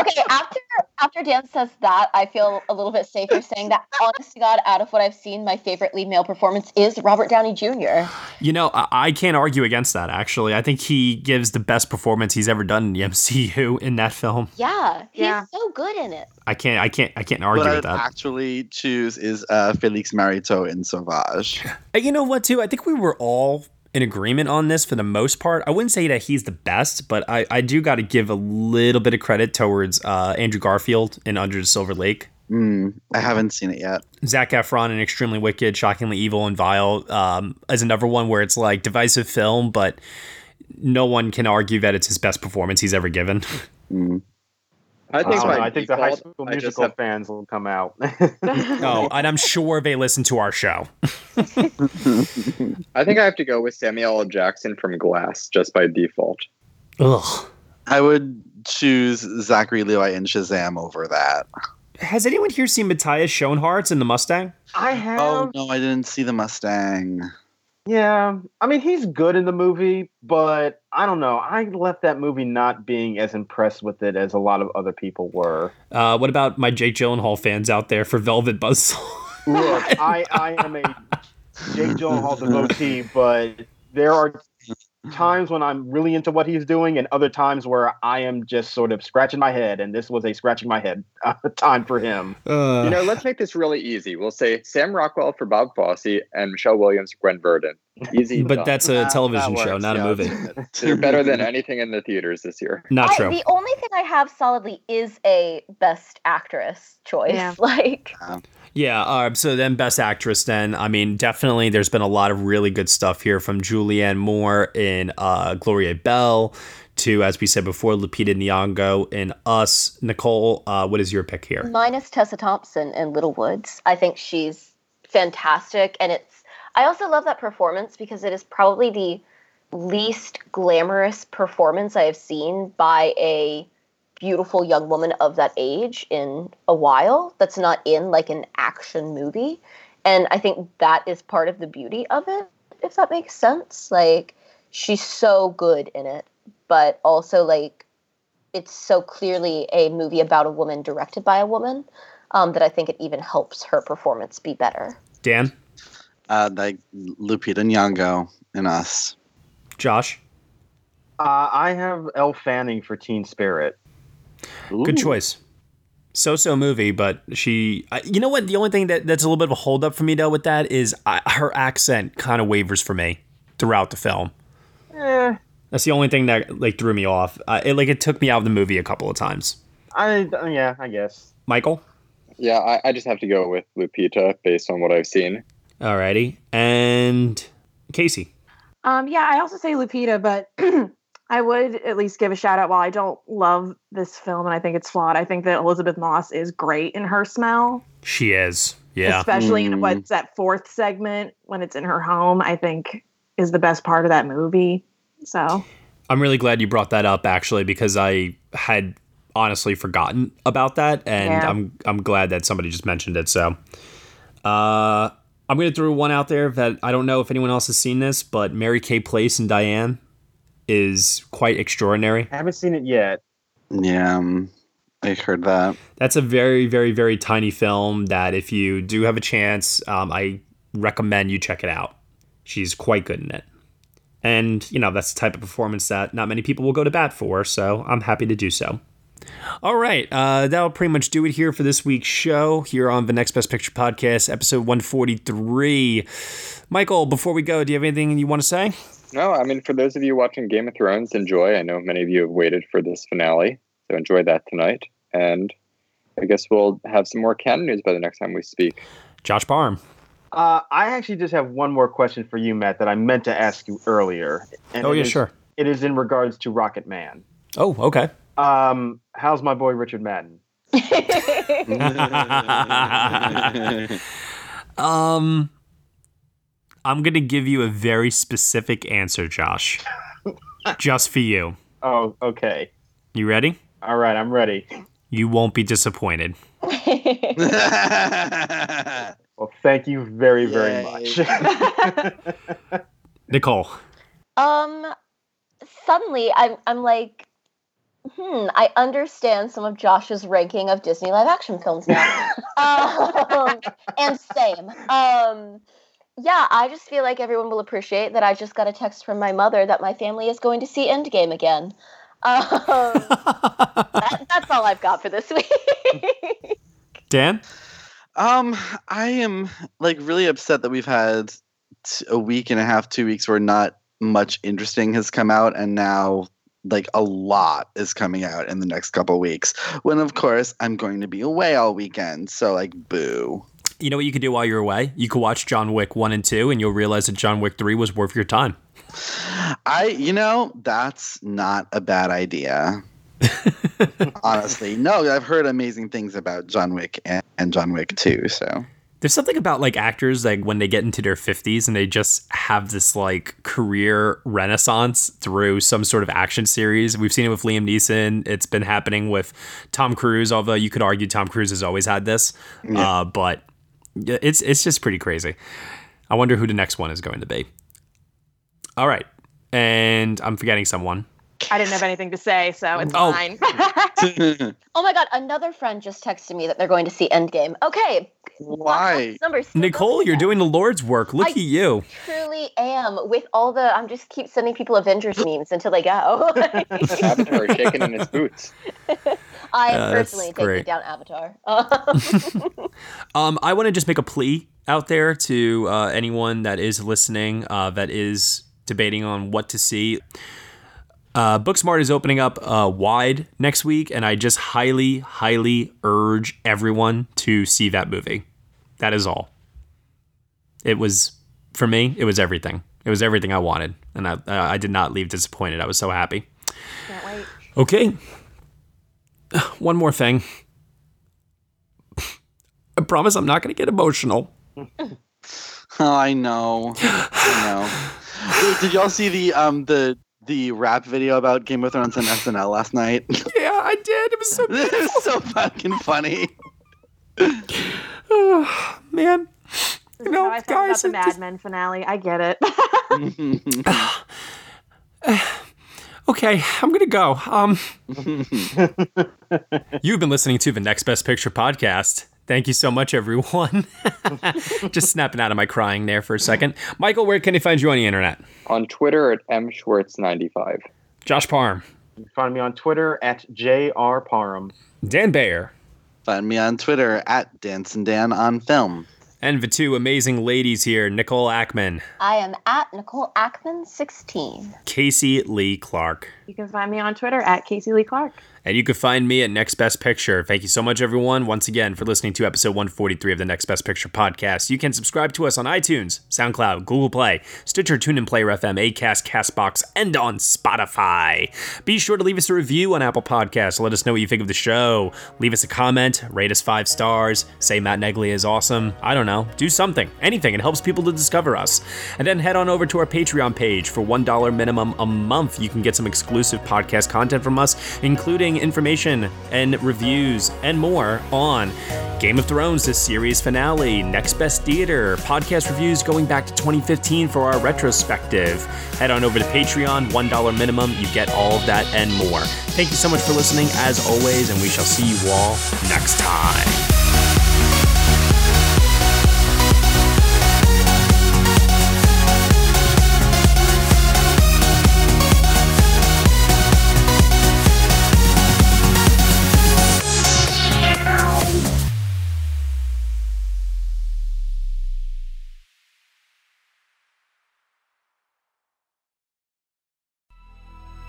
Okay, after after Dan says that, I feel a little bit safer saying that. Honest to God, out of what I've seen, my favorite lead male performance is Robert Downey Jr. You know, I, I can't argue against that. Actually, I think he gives the best performance he's ever done in the MCU in that film. Yeah, he's Yeah. so good in it. I can't. I can't. I can't argue what with would that. actually choose is uh, Félix Maritaud in Sauvage. Uh, You know what, too? I think we were all in agreement on this for the most part. I wouldn't say that he's the best, but I, I do got to give a little bit of credit towards uh, Andrew Garfield in Under the Silver Lake. Mm, I haven't seen it yet. Zac Efron in Extremely Wicked, Shockingly Evil, and Vile um, is another one where it's like divisive film, but no one can argue that it's his best performance he's ever given. Mm. I think I, don't by know, I think the High School Musical have- fans will come out. oh, and I'm sure they listen to our show. I think I have to go with Samuel L. Jackson from Glass just by default. Ugh. I would choose Zachary Levi in Shazam over that. Has anyone here seen Matthias Schoenaerts in The Mustang? I have. Oh no, I didn't see the Mustang. Yeah, I mean he's good in the movie, but I don't know. I left that movie not being as impressed with it as a lot of other people were. Uh, what about my Jake Gyllenhaal fans out there for Velvet Buzzsaw? Look, I I am a Jake Gyllenhaal devotee, but there are times when I'm really into what he's doing, and other times where I am just sort of scratching my head, and this was a scratching my head uh, time for him. Uh, You know, let's make this really easy. We'll say Sam Rockwell for Bob Fosse and Michelle Williams for Gwen Verdon. Easy. but done. that's a That- television that show, works, not a movie. They're better than anything in the theaters this year. Not I- true. the only thing I have solidly is a best actress choice. Yeah. Like, Yeah, uh, so then Best Actress, then, I mean, definitely there's been a lot of really good stuff here from Julianne Moore in uh, Gloria Bell to, as we said before, Lupita Nyong'o in Us. Nicole, uh, what is your pick here? minus Tessa Thompson in Little Woods. I think she's fantastic. And it's, I also love that performance because it is probably the least glamorous performance I have seen by a beautiful young woman of that age in a while that's not in like an action movie. And I think that is part of the beauty of it, if that makes sense. Like, she's so good in it, but also, like, it's so clearly a movie about a woman directed by a woman um, that I think it even helps her performance be better. Dan? Uh, like Lupita Nyong'o in Us. Josh? Uh, I have Elle Fanning for Teen Spirit. Good choice. So-so movie, but she. I- You know what? The only thing that, that's a little bit of a holdup for me though with that is I, her accent kind of wavers for me throughout the film. Eh, That's the only thing that like threw me off. Uh, it, like it took me out of the movie a couple of times. I yeah, I guess. Michael. Yeah, I, I just have to go with Lupita based on what I've seen. Alrighty, and Casey. Um, yeah, I also say Lupita, but I would at least give a shout out. While I don't love this film and I think it's flawed, I think that Elisabeth Moss is great in her smell, She is. Yeah. especially in Mm. what's that fourth segment when it's in her home. I think is the best part of that movie. So I'm really glad you brought that up actually because I had honestly forgotten about that and Yeah. I'm I'm glad that somebody just mentioned it. So uh I'm gonna throw one out there that I don't know if anyone else has seen this, but Mary Kay Place and Diane is quite extraordinary. I haven't seen it yet. Yeah, um, I heard that. That's a very, very, very tiny film that if you do have a chance, um, I recommend you check it out. She's quite good in it. And, you know, that's the type of performance that not many people will go to bat for, so I'm happy to do so. All right, uh, that'll pretty much do it here for this week's show here on the Next Best Picture podcast, episode 143. Michael, before we go, do you have anything you want to say? No, I mean, for those of you watching Game of Thrones, enjoy. I know many of you have waited for this finale, so enjoy that tonight. And I guess we'll have some more Cannes news by the next time we speak. Josh Parham. Uh, I actually just have one more question for you, Matt, that I meant to ask you earlier. And Oh, yeah, is- sure. It is in regards to Rocket Man. Oh, okay. Um, how's my boy Richard Madden? um, I'm going to give you a very specific answer, Josh. Just for you. Oh, okay. You ready? All right, I'm ready. You won't be disappointed. Well, thank you very, very much. Nicole. Um, suddenly I'm I'm like, hmm, I understand some of Josh's ranking of Disney live action films now. um, and same. Um, yeah, I just feel like everyone will appreciate that I just got a text from my mother that my family is going to see Endgame again. Um, that, that's all I've got for this week. Dan? Um, I am like really upset that we've had t- a week and a half, two weeks where not much interesting has come out, and now like a lot is coming out in the next couple weeks. When of course I'm going to be away all weekend, so like boo. You know what you could do while you're away? You could watch John Wick 1 and 2, and you'll realize that John Wick 3 was worth your time. I, you know, that's not a bad idea. Honestly, no, I've heard amazing things about John Wick and, and John Wick 2, so. There's something about like actors like when they get into their 50s and they just have this like career renaissance through some sort of action series. We've seen it with Liam Neeson. It's been happening with Tom Cruise, although you could argue Tom Cruise has always had this. Yeah. Uh, but it's it's just pretty crazy. I wonder who the next one is going to be. All right. And I'm forgetting someone. I didn't have anything to say, so it's Oh. fine. oh my god, another friend just texted me that they're going to see Endgame. Okay, Why? numbers. Nicole, you're doing the Lord's work. Look I- at you. truly am with all the i'm just keep sending people avengers memes until they go Avatar shaking in his boots. i Uh, personally taking great. down avatar Um, I want to just make a plea out there to uh, anyone that is listening, uh, that is debating on what to see. Uh, Booksmart is opening up uh, wide next week, and I just highly, highly urge everyone to see that movie. That is all. It was for me. It was everything. It was everything I wanted, and I, I did not leave disappointed. I was so happy. Can't wait. Okay. One more thing. I promise I'm not going to get emotional. Oh, I know. I know. Wait, Did y'all see the um the the rap video about Game of Thrones on SNL last night? Yeah, I did. It was so it was so fucking funny. oh, man. You know, I felt about the Mad Men finale. I get it. okay, I'm gonna go. Um, you've been listening to the Next Best Picture podcast. Thank you so much, everyone. Just snapping out of my crying there for a second. Michael, where can they find you on the internet? On Twitter at mschwartz95. Josh Parham. You can find me on Twitter at JR Parham. Dan Bayer. Find me on Twitter at Dance and Dan on Film. And the two amazing ladies here, Nicole Ackman. I am at Nicole Ackman 16. Casey Lee Clark. You can find me on Twitter at Casey Lee Clark. And you can find me at Next Best Picture. Thank you so much, everyone, once again, for listening to episode 143 of the Next Best Picture podcast. You can subscribe to us on iTunes, SoundCloud, Google Play, Stitcher, TuneIn, Player FM, Acast, Castbox, and on Spotify. Be sure to leave us a review on Apple Podcasts. Let us know what you think of the show. Leave us a comment, rate us five stars, say Matt Neglia is awesome. I don't know. Do something, anything. It helps people to discover us. And then head on over to our Patreon page for $1 minimum a month. You can get some exclusive podcast content from us, including information and reviews and more on Game of Thrones, the series finale, Next Best Theater, podcast reviews going back to 2015 for our retrospective. Head on over to Patreon, $1 minimum. You get all of that and more. Thank you so much for listening, as always, and we shall see you all next time.